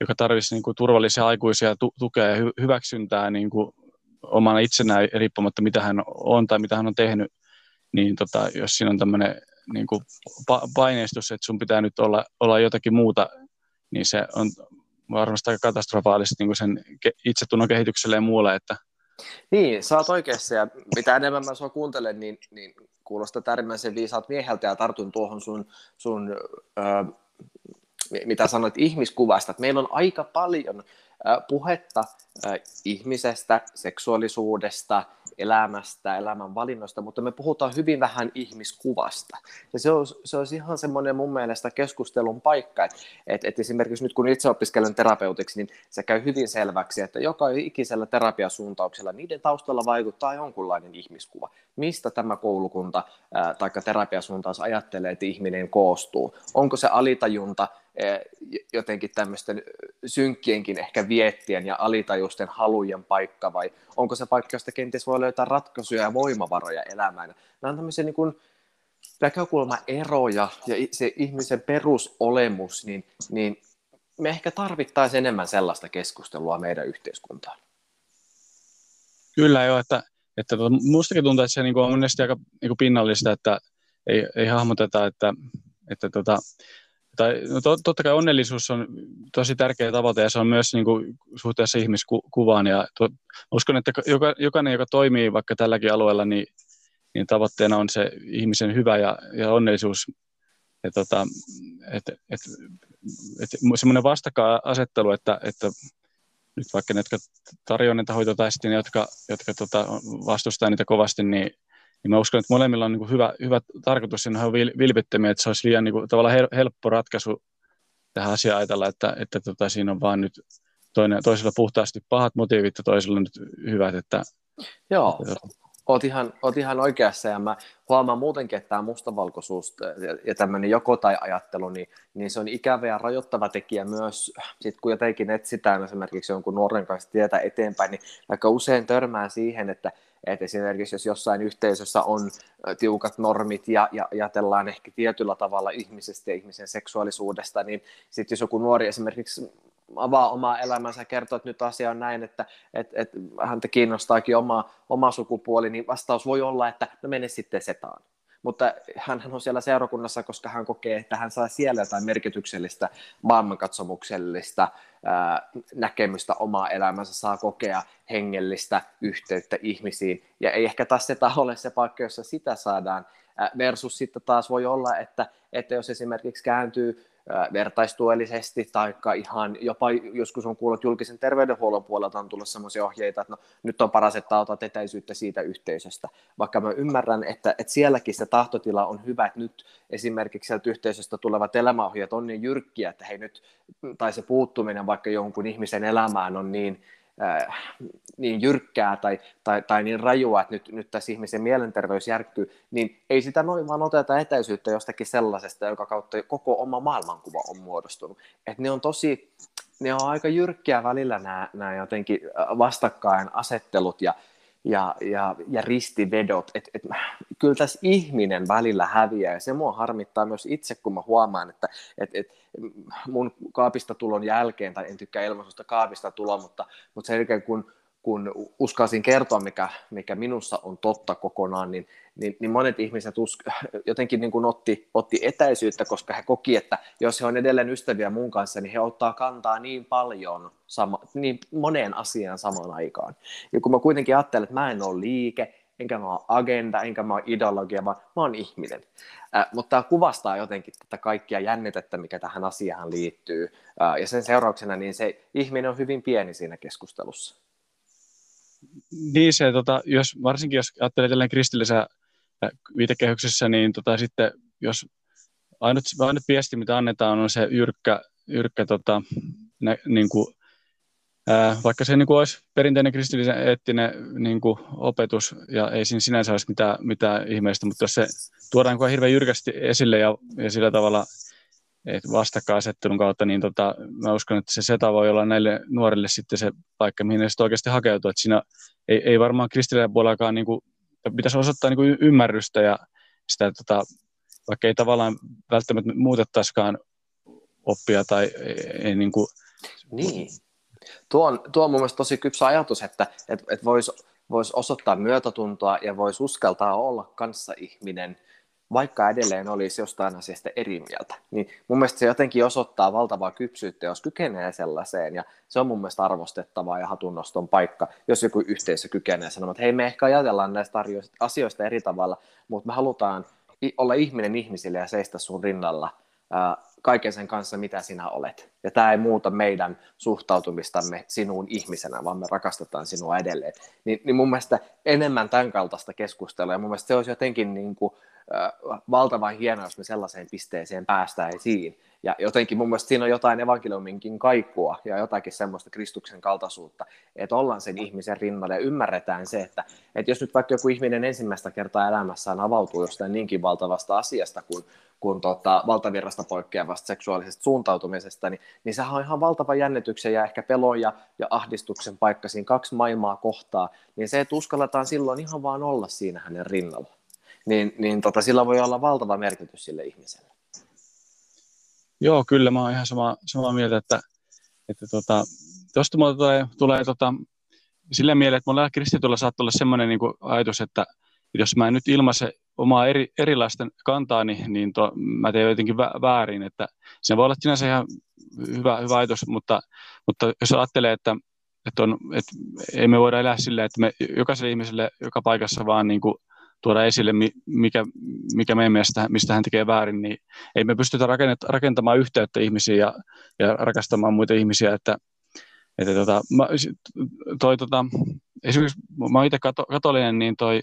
joka tarvitsisi niin kuin turvallisia aikuisia tu, tukea ja hy, hyväksyntää niin kuin omana itsenään riippumatta mitä hän on tai mitä hän on tehnyt, niin tota, jos siinä on tämmöinen niin kuin paineistus, että sun pitää nyt olla, olla jotakin muuta, niin se on varmasti aika katastrofaalista niin sen itsetunnon kehitykselle ja muulle. Että... Niin, sä oot oikeassa ja mitä enemmän mä sua kuuntelen, niin, niin kuulostaa äärimmäisen viisaat mieheltä ja tartun tuohon sun, sun ö, mitä sanoit ihmiskuvasta, että meillä on aika paljon puhetta ihmisestä, seksuaalisuudesta, elämästä, elämän valinnoista, mutta me puhutaan hyvin vähän ihmiskuvasta. Ja se olisi, se olisi ihan semmoinen mun mielestä keskustelun paikka, että, että esimerkiksi nyt kun itse opiskelen terapeutiksi, niin se käy hyvin selväksi, että joka ikisellä terapiasuuntauksella niiden taustalla vaikuttaa jonkunlainen ihmiskuva. Mistä tämä koulukunta tai terapiasuuntaus ajattelee, että ihminen koostuu? Onko se alitajunta, jotenkin tämmöisten synkkienkin ehkä viettien ja alitajusten halujen paikka vai onko se paikka, josta kenties voi löytää ratkaisuja ja voimavaroja elämään. Nämä on tämmöisiä niin kuin näkökulmaeroja ja se ihmisen perusolemus, niin, niin me ehkä tarvittaisiin enemmän sellaista keskustelua meidän yhteiskuntaan. Kyllä joo, että, että tota, mustakin tuntuu, että se niin kuin on monesti aika niin kuin pinnallista, että ei, ei hahmoteta, että, että tota, tai, no to, totta kai onnellisuus on tosi tärkeä tavoite ja se on myös niin kuin, suhteessa ihmiskuvaan ja to, uskon, että joka, jokainen, joka toimii vaikka tälläkin alueella, niin, niin tavoitteena on se ihmisen hyvä ja, ja onnellisuus. Ja tota, et, et, et, semmoinen vastakkainasettelu, että, että nyt vaikka ne, jotka tarjoavat niitä hoitoa tai sitten ne, jotka, jotka tota, vastustaa niitä kovasti, niin, niin mä uskon, että molemmilla on niin kuin hyvä, hyvä tarkoitus, siinä on vilpittömiä, että se olisi liian niin kuin, tavallaan helppo ratkaisu tähän asiaan ajatella, että, että tota, siinä on vaan nyt toinen, toisella puhtaasti pahat motiivit ja toisella nyt hyvät, että Joo, oot ihan, oot ihan oikeassa ja mä huomaan muutenkin, että tämä mustavalkoisuus ja tämmöinen joko tai ajattelu, niin, niin se on ikävä ja rajoittava tekijä myös, sit kun jotenkin etsitään esimerkiksi jonkun nuoren kanssa tietä eteenpäin, niin aika usein törmää siihen, että, että esimerkiksi jos jossain yhteisössä on tiukat normit ja, ja ajatellaan ehkä tietyllä tavalla ihmisestä ja ihmisen seksuaalisuudesta, niin sitten jos joku nuori esimerkiksi avaa omaa elämänsä ja kertoo, että nyt asia on näin, että, että, että häntä kiinnostaakin oma, oma sukupuoli, niin vastaus voi olla, että no mene sitten setaan. Mutta hän on siellä seurakunnassa, koska hän kokee, että hän saa siellä jotain merkityksellistä, maailmankatsomuksellista näkemystä omaa elämänsä, saa kokea hengellistä yhteyttä ihmisiin. Ja ei ehkä taas seta ole se paikka, jossa sitä saadaan, versus sitten taas voi olla, että, että jos esimerkiksi kääntyy vertaistuellisesti, tai ihan jopa joskus on kuullut julkisen terveydenhuollon puolelta on tullut sellaisia ohjeita, että no, nyt on paras, että otat etäisyyttä siitä yhteisöstä. Vaikka mä ymmärrän, että, että sielläkin se tahtotila on hyvä, että nyt esimerkiksi sieltä yhteisöstä tulevat elämäohjeet on niin jyrkkiä, että hei nyt, tai se puuttuminen vaikka jonkun ihmisen elämään on niin, äh, niin jyrkkää tai, tai, tai niin rajua, että nyt, nyt tässä ihmisen mielenterveys järkkyy, niin ei sitä noin vaan oteta etäisyyttä jostakin sellaisesta, joka kautta koko oma maailmankuva on muodostunut. Et ne on tosi, ne on aika jyrkkiä välillä nämä, nämä jotenkin vastakkain asettelut ja, ja, ja, ja ristivedot. Et, et, kyllä tässä ihminen välillä häviää ja se mua harmittaa myös itse, kun mä huomaan, että et, et, mun kaapista tulon jälkeen, tai en tykkää ilmaisusta kaapista tuloa, mutta, mutta sen jälkeen kun kun uskalsin kertoa, mikä, mikä minussa on totta kokonaan, niin, niin, niin monet ihmiset us, jotenkin niin kuin otti, otti etäisyyttä, koska he koki, että jos he on edelleen ystäviä mun kanssa, niin he ottaa kantaa niin paljon, sama, niin moneen asiaan samaan aikaan. Ja kun mä kuitenkin ajattelen, että mä en ole liike, enkä mä ole agenda, enkä mä ole ideologia, vaan mä oon ihminen. Äh, mutta tämä kuvastaa jotenkin tätä kaikkia jännitettä, mikä tähän asiaan liittyy. Äh, ja sen seurauksena niin se ihminen on hyvin pieni siinä keskustelussa. Niin se, tota, jos, varsinkin jos ajattelee tällainen kristillisessä viitekehyksessä, niin tota, sitten jos ainut, ainut viesti, mitä annetaan, on se jyrkkä, jyrkkä tota, ne, niin kuin, ää, vaikka se niin kuin olisi perinteinen kristillisen eettinen niin kuin opetus, ja ei siinä sinänsä olisi mitään, mitään ihmeistä, mutta jos se tuodaan hirveän jyrkästi esille ja, ja sillä tavalla vastakkainasettelun kautta, niin tota, mä uskon, että se seta voi olla näille nuorille sitten se paikka, mihin ne sitten oikeasti hakeutuu. Että siinä ei, ei varmaan kristillisellä puolellakaan niin kuin, pitäisi osoittaa niin kuin ymmärrystä ja sitä, tota, vaikka ei tavallaan välttämättä muutettaisikaan oppia tai ei, ei niin kuin... Niin. Tuo on, tuo on mun mielestä tosi kypsä ajatus, että et, et voisi vois osoittaa myötätuntoa ja voisi uskaltaa olla kanssa ihminen – vaikka edelleen olisi jostain asiasta eri mieltä. Niin mun mielestä se jotenkin osoittaa valtavaa kypsyyttä, jos kykenee sellaiseen, ja se on mun mielestä arvostettavaa ja hatunnoston paikka, jos joku yhteisö kykenee sanomaan, että hei, me ehkä ajatellaan näistä asioista eri tavalla, mutta me halutaan olla ihminen ihmisille ja seistä sun rinnalla kaiken sen kanssa, mitä sinä olet. Ja tämä ei muuta meidän suhtautumistamme sinuun ihmisenä, vaan me rakastetaan sinua edelleen. Ni, niin mun mielestä enemmän tämän kaltaista keskustelua, ja mun mielestä se olisi jotenkin niin kuin, äh, valtavan hienoa, jos me sellaiseen pisteeseen päästäisiin. Ja jotenkin mun mielestä siinä on jotain evankeliuminkin kaikua ja jotakin semmoista Kristuksen kaltaisuutta, että ollaan sen ihmisen rinnalla ja ymmärretään se, että, että jos nyt vaikka joku ihminen ensimmäistä kertaa elämässään avautuu jostain niinkin valtavasta asiasta kuin, kuin tota, valtavirrasta poikkeavasta seksuaalisesta suuntautumisesta, niin, niin sehän on ihan valtava jännityksen ja ehkä pelon ja, ja ahdistuksen paikka siinä kaksi maailmaa kohtaa, niin se, että uskalletaan silloin ihan vaan olla siinä hänen rinnalla, niin, niin tota, sillä voi olla valtava merkitys sille ihmiselle. Joo, kyllä mä oon ihan sama, samaa mieltä, että, että tota, tuosta tulee, tulee tota, sillä mielellä, että mulla kristityllä saattaa olla semmoinen niin ajatus, että jos mä en nyt ilmaise omaa eri, erilaisten kantaani, niin to, mä teen jotenkin väärin, että se voi olla sinänsä ihan hyvä, hyvä ajatus, mutta, mutta jos ajattelee, että, että, on, että ei me voida elää silleen, että me jokaiselle ihmiselle joka paikassa vaan niin kuin tuoda esille, mikä, mikä meidän mielestä, mistä hän tekee väärin, niin ei me pystytä rakentamaan yhteyttä ihmisiin ja, ja rakastamaan muita ihmisiä, että, että tota, mä, toi, tota, esimerkiksi mä itse kato, katolinen, niin toi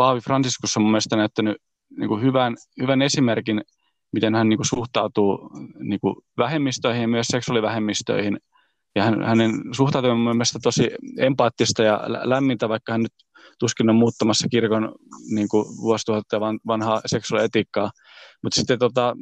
Paavi Franciscus on mun mielestä näyttänyt niin kuin hyvän, hyvän esimerkin, miten hän niin kuin suhtautuu niin kuin vähemmistöihin ja myös seksuaalivähemmistöihin. Ja hän, hänen suhtautuminen on mun mielestä tosi empaattista ja lämmintä, vaikka hän nyt tuskin on muuttamassa kirkon niin kuin vuosituhatta vanhaa seksuaalietiikkaa. Mutta sitten tota,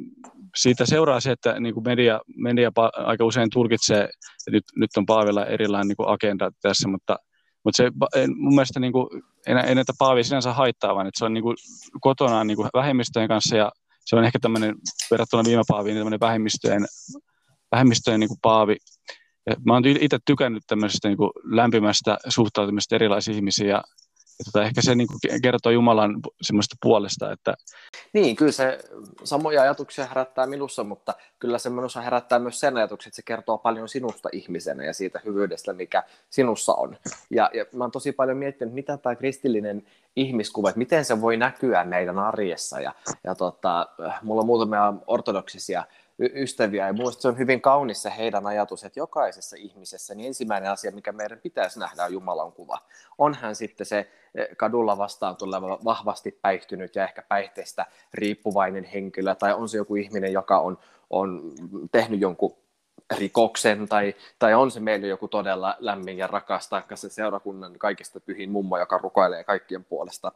siitä seuraa se, että niin kuin media, media aika usein tulkitsee, että nyt, nyt on Paavilla erilainen niin kuin agenda tässä, mutta, mutta se mun mielestä niin kuin, ei näitä Paavia sinänsä haittaa, vaan että se on niin kuin, kotonaan niin kuin vähemmistöjen kanssa ja se on ehkä tämmöinen verrattuna viime Paaviin niin tämmöinen vähemmistöjen, vähemmistöjen niin kuin Paavi. Ja mä oon itse tykännyt tämmöisestä niin kuin lämpimästä suhtautumista erilaisiin ihmisiin ja tota, ehkä se niin kuin kertoo Jumalan semmoista puolesta. Että... Niin, kyllä se samoja ajatuksia herättää minussa, mutta kyllä se minussa herättää myös sen ajatuksen, että se kertoo paljon sinusta ihmisenä ja siitä hyvyydestä, mikä sinussa on. Ja, ja mä oon tosi paljon miettinyt, mitä tämä kristillinen ihmiskuva, että miten se voi näkyä meidän arjessa. Ja, ja tota, mulla on muutamia ortodoksisia ystäviä. Ja minusta se on hyvin kaunis se heidän ajatus, että jokaisessa ihmisessä niin ensimmäinen asia, mikä meidän pitäisi nähdä, on Jumalan kuva. On hän sitten se eh, kadulla vastaan tuleva vahvasti päihtynyt ja ehkä päihteestä riippuvainen henkilö, tai on se joku ihminen, joka on, on tehnyt jonkun rikoksen, tai, tai on se meille joku todella lämmin ja rakas, taikka se seurakunnan kaikista pyhin mummo, joka rukoilee kaikkien puolesta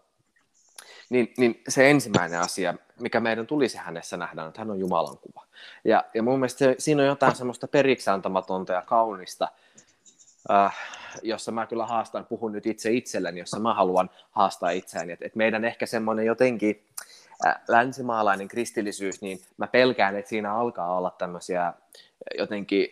niin, niin se ensimmäinen asia, mikä meidän tulisi hänessä nähdä, on, että hän on Jumalan kuva. Ja, ja mun mielestä se, siinä on jotain semmoista periksi antamatonta ja kaunista, äh, jossa mä kyllä haastan, puhun nyt itse itselleni, jossa mä haluan haastaa itseäni. Että et meidän ehkä semmoinen jotenkin äh, länsimaalainen kristillisyys, niin mä pelkään, että siinä alkaa olla tämmöisiä jotenkin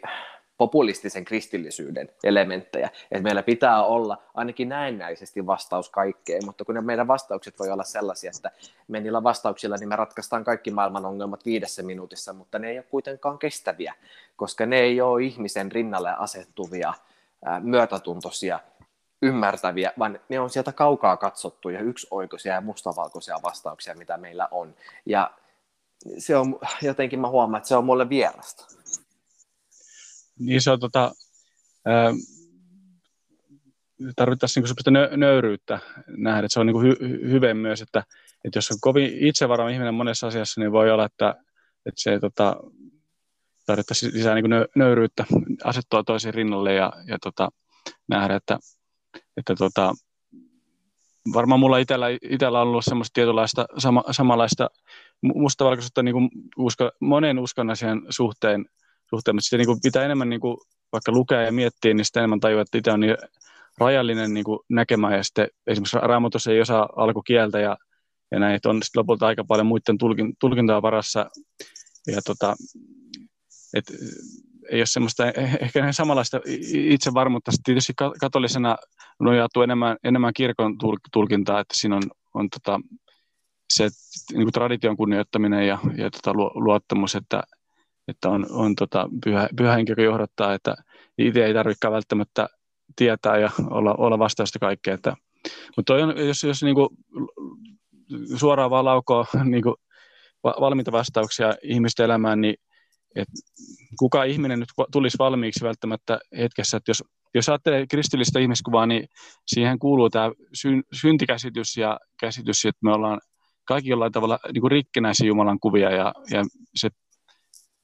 populistisen kristillisyyden elementtejä. Että meillä pitää olla ainakin näennäisesti vastaus kaikkeen, mutta kun ne meidän vastaukset voi olla sellaisia, että me niillä vastauksilla niin me ratkaistaan kaikki maailman ongelmat viidessä minuutissa, mutta ne ei ole kuitenkaan kestäviä, koska ne ei ole ihmisen rinnalle asettuvia, myötätuntoisia, ymmärtäviä, vaan ne on sieltä kaukaa katsottuja, yksioikoisia ja mustavalkoisia vastauksia, mitä meillä on. Ja se on jotenkin, mä huomaan, että se on mulle vierasta niin se on tota, ää, tarvittaisiin niin nö, nöyryyttä nähdä, että se on niin hy, hyvä myös, että, että jos on kovin itsevarma ihminen monessa asiassa, niin voi olla, että, että se tota, tarvittaisiin lisää niin nö, nöyryyttä asettua toisen rinnalle ja, ja tota, nähdä, että, että tota, varmaan mulla itsellä, itsellä on ollut semmoista tietynlaista sama, samanlaista mustavalkoisuutta niin usko, monen uskon asian suhteen suhteen, mutta sitten niin kuin pitää enemmän niin kuin, vaikka lukea ja miettiä, niin sitten enemmän tajua, että itse on niin rajallinen niin kuin näkemään ja sitten esimerkiksi raamatussa ei osaa alkukieltä ja, ja näin, että on sitten lopulta aika paljon muiden tulkin, tulkintaa varassa ja tota, et, ei ole semmoista ehkä samanlaista itsevarmuutta. Sitten tietysti katolisena nojautuu enemmän, enemmän kirkon tulkintaa, että siinä on, on tota, se niin kuin tradition kunnioittaminen ja, ja tota, luottamus, että, että on, on tota, pyhä, pyhä henki, joka johdattaa, että itse ei tarvitse välttämättä tietää ja olla, olla vastausta kaikkea. Että, mutta on, jos, jos niin kuin, suoraan vaan laukoo niin kuin, valmiita vastauksia ihmisten elämään, niin et kuka ihminen nyt tulisi valmiiksi välttämättä hetkessä, että jos, jos ajattelee kristillistä ihmiskuvaa, niin siihen kuuluu tämä syntikäsitys ja käsitys, että me ollaan kaikki jollain tavalla niin kuin rikkinäisiä Jumalan kuvia ja, ja se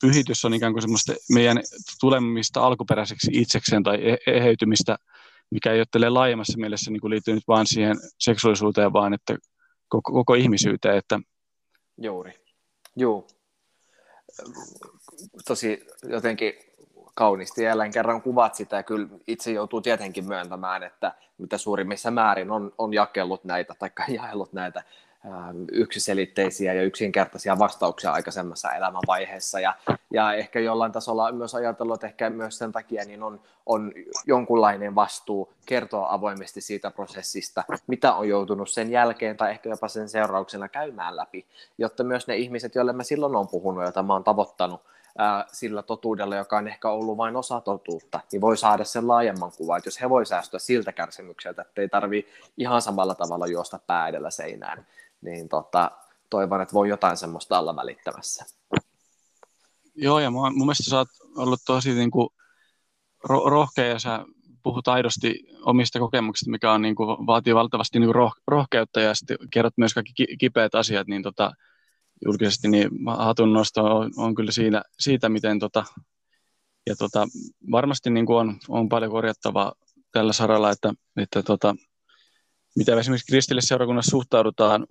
pyhitys on ikään kuin semmoista meidän tulemista alkuperäiseksi itsekseen tai e-, eheytymistä, mikä ei ole laajemmassa mielessä niin liittynyt vain siihen seksuaalisuuteen, vaan että koko, koko ihmisyyteen. Että... Juuri. Joo. Tosi jotenkin kauniisti jälleen kerran kuvat sitä. Kyllä itse joutuu tietenkin myöntämään, että mitä suurimmissa määrin on, on jakellut näitä tai jaellut näitä yksiselitteisiä ja yksinkertaisia vastauksia aikaisemmassa elämänvaiheessa. Ja, ja ehkä jollain tasolla myös ajatellut, että ehkä myös sen takia niin on, on jonkunlainen vastuu kertoa avoimesti siitä prosessista, mitä on joutunut sen jälkeen tai ehkä jopa sen seurauksena käymään läpi, jotta myös ne ihmiset, joille mä silloin on puhunut, joita mä oon tavoittanut, sillä totuudella, joka on ehkä ollut vain osa totuutta, niin voi saada sen laajemman kuvan, että jos he voi säästyä siltä kärsimykseltä, että ei tarvi ihan samalla tavalla juosta pää edellä seinään, niin tota, toivon, että voi jotain semmoista olla välittämässä. Joo, ja mun, mun mielestä sä oot ollut tosi niin kuin, ro- rohkea ja sä puhut aidosti omista kokemuksista, mikä on, niin kuin, vaatii valtavasti niin kuin roh, rohkeutta ja sitten kerrot myös kaikki kipeät asiat, niin tota, julkisesti, niin hatun nosto on, on kyllä siinä, siitä, miten tota, ja tota, varmasti niin kuin on, on paljon korjattavaa tällä saralla, että, että tota, mitä esimerkiksi kristillisseurakunnassa suhtaudutaan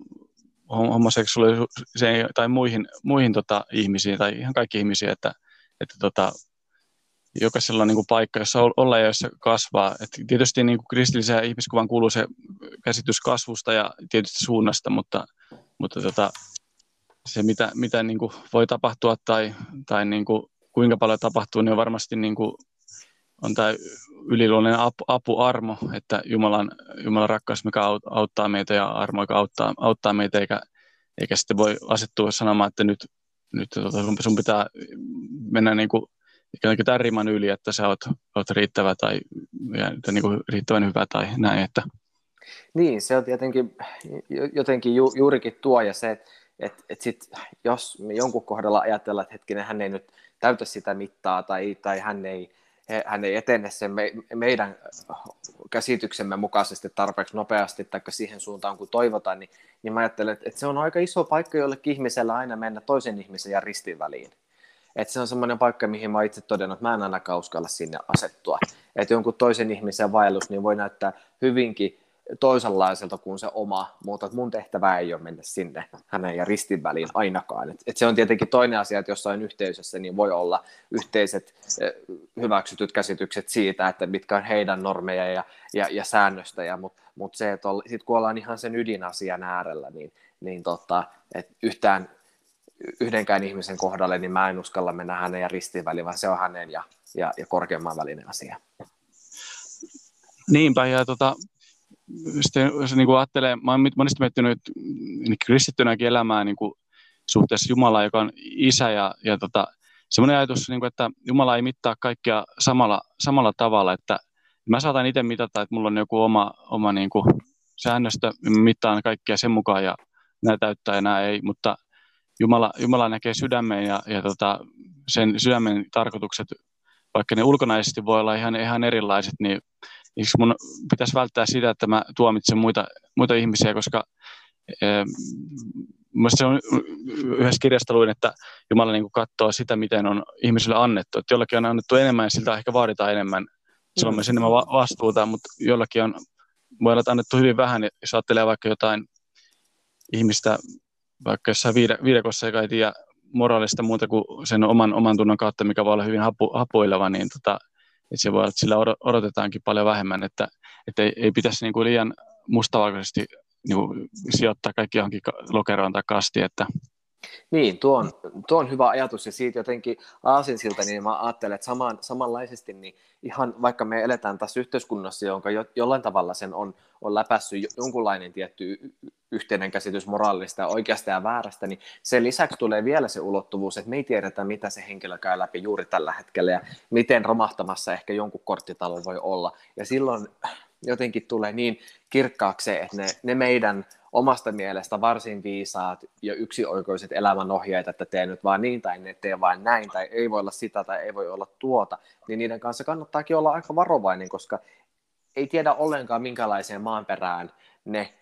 homoseksuaalisuuteen tai muihin, muihin tota, ihmisiin tai ihan kaikki ihmisiä, että, että tota, jokaisella on niin kuin paikka, jossa olla ja jossa kasvaa. Et tietysti niin kuin kristilliseen ihmiskuvan kuuluu se käsitys kasvusta ja tietysti suunnasta, mutta, mutta tota, se mitä, mitä niin kuin voi tapahtua tai, tai niin kuin kuinka paljon tapahtuu, niin on varmasti niin kuin, on tämä yliluonnollinen apu, armo, että Jumalan, Jumalan rakkaus, mikä auttaa meitä ja armo, joka auttaa, auttaa meitä, eikä, eikä sitten voi asettua sanomaan, että nyt, nyt tota, sun pitää mennä niin kuin, kuin tämän riman yli, että sä oot, oot riittävä tai ja, niin kuin riittävän hyvä tai näin. Että. Niin, se on tietenkin jotenkin ju, juurikin tuo ja se, että et, et sit, jos me jonkun kohdalla ajatellaan, että hetkinen, hän ei nyt täytä sitä mittaa tai, tai hän, ei, hän ei etene sen me, meidän käsityksemme mukaisesti tarpeeksi nopeasti tai siihen suuntaan kuin toivotaan, niin, niin mä ajattelen, että, että se on aika iso paikka jollekin ihmisellä aina mennä toisen ihmisen ja ristin väliin. Että se on semmoinen paikka, mihin mä itse todennut, että mä en ainakaan uskalla sinne asettua. Että jonkun toisen ihmisen vaellus niin voi näyttää hyvinkin toisenlaiselta kuin se oma, mutta mun tehtävä ei ole mennä sinne hänen ja ristin väliin ainakaan. Et, et se on tietenkin toinen asia, että jossain yhteisössä niin voi olla yhteiset hyväksytyt käsitykset siitä, että mitkä on heidän normeja ja, ja, ja säännöstä, mutta mut se, että sit kun ollaan ihan sen ydinasian äärellä, niin, niin tota, et yhtään yhdenkään ihmisen kohdalle, niin mä en uskalla mennä hänen ja ristin väliin, vaan se on hänen ja, ja, ja korkeamman välinen asia. Niinpä, ja tota, sitten jos niin kuin ajattelee, mä olen monesti miettinyt niin kristittynäkin elämää niin kuin suhteessa Jumalaan, joka on isä ja, ja tota, semmoinen ajatus, niin kuin, että Jumala ei mittaa kaikkea samalla, samalla tavalla, että mä saatan itse mitata, että mulla on joku oma, oma niin kuin säännöstö, mittaan kaikkea sen mukaan ja nämä täyttää ja nämä ei, mutta Jumala, Jumala näkee sydämen ja, ja tota, sen sydämen tarkoitukset, vaikka ne ulkonaisesti voi olla ihan, ihan erilaiset, niin miksi mun pitäisi välttää sitä, että mä tuomitsen muita, muita ihmisiä, koska ee, se on yhdessä kirjasta luin, että Jumala niin katsoo sitä, miten on ihmisille annettu. Että jollakin on annettu enemmän ja siltä ehkä vaaditaan enemmän. Silloin mm. myös enemmän vastuuta, mutta jollakin on, voi olla annettu hyvin vähän, jos ajattelee vaikka jotain ihmistä, vaikka jossain viidekossa, joka ei tiedä moraalista muuta kuin sen oman, oman tunnon kautta, mikä voi olla hyvin hapu, hapuileva, niin tota, että se voi olla, että sillä odotetaankin paljon vähemmän, että, että ei, ei pitäisi niin kuin liian mustavalkoisesti niin kuin sijoittaa kaikki johonkin lokeroon tai kastiin, että niin, tuo on, tuo on hyvä ajatus ja siitä jotenkin aasinsilta, niin mä ajattelen, että saman, samanlaisesti, niin ihan vaikka me eletään tässä yhteiskunnassa, jonka jo, jollain tavalla sen on, on läpässyt jonkunlainen tietty yhteinen käsitys moraalista ja oikeasta ja väärästä, niin sen lisäksi tulee vielä se ulottuvuus, että me ei tiedetä, mitä se henkilö käy läpi juuri tällä hetkellä ja miten romahtamassa ehkä jonkun korttitalo voi olla. Ja silloin jotenkin tulee niin kirkkaaksi että ne, ne meidän omasta mielestä varsin viisaat ja yksioikoiset elämänohjeet, että tee nyt vaan niin tai ne tee vain näin tai ei voi olla sitä tai ei voi olla tuota, niin niiden kanssa kannattaakin olla aika varovainen, koska ei tiedä ollenkaan minkälaiseen maanperään ne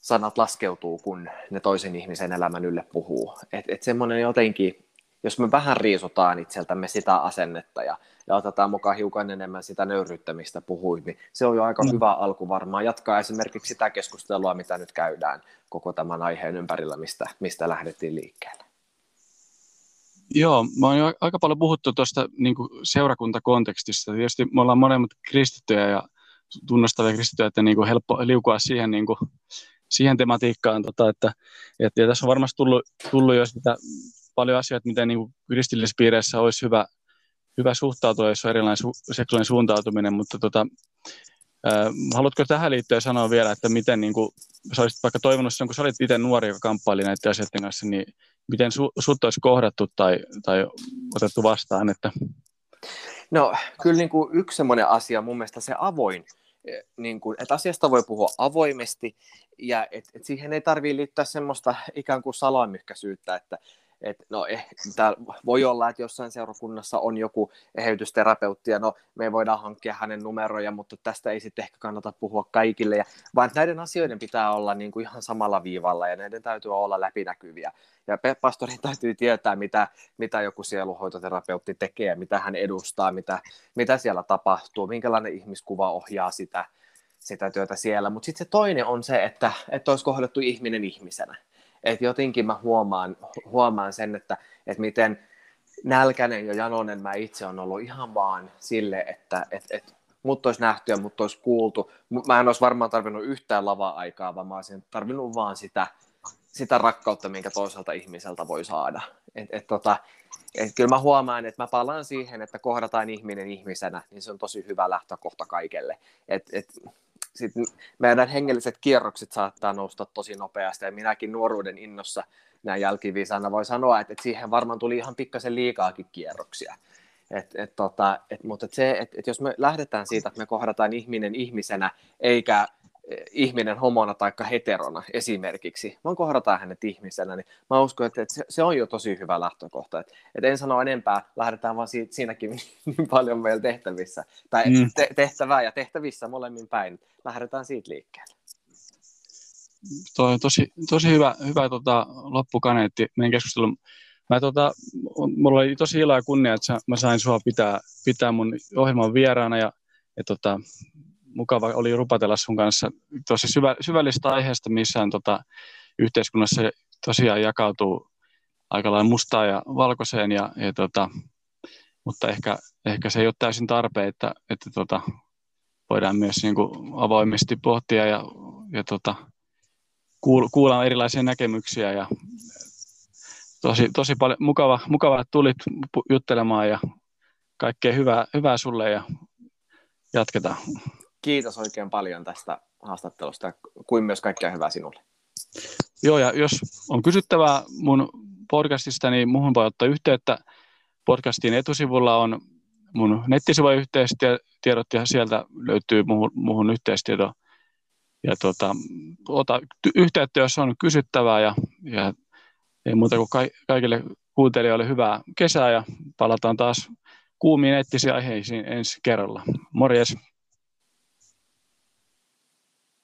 sanat laskeutuu, kun ne toisen ihmisen elämän ylle puhuu. Että et semmoinen jotenkin, jos me vähän riisutaan itseltämme sitä asennetta ja, ja otetaan mukaan hiukan enemmän sitä nöyryyttämistä puhuin, niin se on jo aika mm. hyvä alku varmaan jatkaa esimerkiksi sitä keskustelua, mitä nyt käydään koko tämän aiheen ympärillä, mistä, mistä lähdettiin liikkeelle. Joo, mä oon jo aika paljon puhuttu tuosta niin seurakuntakontekstista. Tietysti me ollaan molemmat kristittyjä ja tunnustavia kristittyjä, että niin kuin helppo liukua siihen, niin kuin, siihen tematiikkaan. Tota, että, että, ja tässä on varmasti tullut, tullut jo sitä paljon asioita, miten niin kristillisissä piireissä olisi hyvä, hyvä suhtautua, jos on erilainen su- seksuaalinen suuntautuminen, mutta tota, äh, haluatko tähän liittyen sanoa vielä, että miten niin kuin, sä olisit vaikka toivonut sen, kun sä olit itse nuori, joka kamppaili näiden asioiden kanssa, niin miten su- sut olisi kohdattu tai, tai otettu vastaan? Että... No kyllä niin kuin yksi semmoinen asia mun mielestä se avoin, e, niin kuin, että asiasta voi puhua avoimesti ja et, et siihen ei tarvitse liittää semmoista ikään kuin salamyhkäisyyttä, että et, no, eh, tää voi olla, että jossain seurakunnassa on joku eheytysterapeutti, ja no, me voidaan hankkia hänen numeroja, mutta tästä ei sitten ehkä kannata puhua kaikille, ja, vaan näiden asioiden pitää olla niin kuin ihan samalla viivalla, ja näiden täytyy olla läpinäkyviä. Ja pastorin täytyy tietää, mitä, mitä joku sieluhoitoterapeutti tekee, mitä hän edustaa, mitä, mitä siellä tapahtuu, minkälainen ihmiskuva ohjaa sitä, sitä työtä siellä. Mutta sitten se toinen on se, että, että olisi kohdattu ihminen ihmisenä. Että jotenkin mä huomaan, huomaan sen, että, että miten nälkäinen ja janonen mä itse on ollut ihan vaan sille, että et, et, mut olisi nähty ja mut olisi kuultu. Mä en olisi varmaan tarvinnut yhtään lava-aikaa, vaan mä olisin tarvinnut vaan sitä, sitä rakkautta, minkä toiselta ihmiseltä voi saada. Et, et, tota, et kyllä mä huomaan, että mä palaan siihen, että kohdataan ihminen ihmisenä, niin se on tosi hyvä lähtökohta kaikelle. Et, et, sit meidän hengelliset kierrokset saattaa nousta tosi nopeasti, ja minäkin nuoruuden innossa näin jälkiviisana voi sanoa, että, että siihen varmaan tuli ihan pikkasen liikaakin kierroksia. Et, et, tota, et, mutta et se, et, et jos me lähdetään siitä, että me kohdataan ihminen ihmisenä, eikä ihminen homona tai heterona esimerkiksi, vaan kohdataan hänet ihmisenä, niin mä uskon, että, että se, on jo tosi hyvä lähtökohta. Että, että en sano enempää, lähdetään vaan siitä, siinäkin niin paljon meillä tehtävissä, tai mm. te, tehtävää ja tehtävissä molemmin päin. Lähdetään siitä liikkeelle. Toi on tosi, tosi hyvä, hyvä tota, loppukaneetti meidän keskustelun. Mä, tota, mulla oli tosi ilo ja kunnia, että mä sain sua pitää, pitää mun ohjelman vieraana ja, ja tota, mukava oli rupatella sun kanssa tosi syvä, syvällistä aiheesta, missä on tota, yhteiskunnassa tosiaan jakautuu aika lailla mustaa ja valkoiseen, ja, ja tota, mutta ehkä, ehkä se ei ole täysin tarpeen, että, että tota, voidaan myös niin kuin avoimesti pohtia ja, ja tota, kuulla erilaisia näkemyksiä ja tosi, tosi paljon mukava, mukava, että tulit juttelemaan ja kaikkea hyvää, hyvää sulle ja jatketaan kiitos oikein paljon tästä haastattelusta, kuin myös kaikkea hyvää sinulle. Joo, ja jos on kysyttävää mun podcastista, niin muuhun voi ottaa yhteyttä. Podcastin etusivulla on mun nettisivujen yhteystiedot, ja sieltä löytyy muuhun, muuhun yhteystieto. Ja tuota, ota yhteyttä, jos on kysyttävää, ja, ja ei muuta kuin kaikille kuuntelijoille hyvää kesää, ja palataan taas kuumiin eettisiin aiheisiin ensi kerralla. Morjes!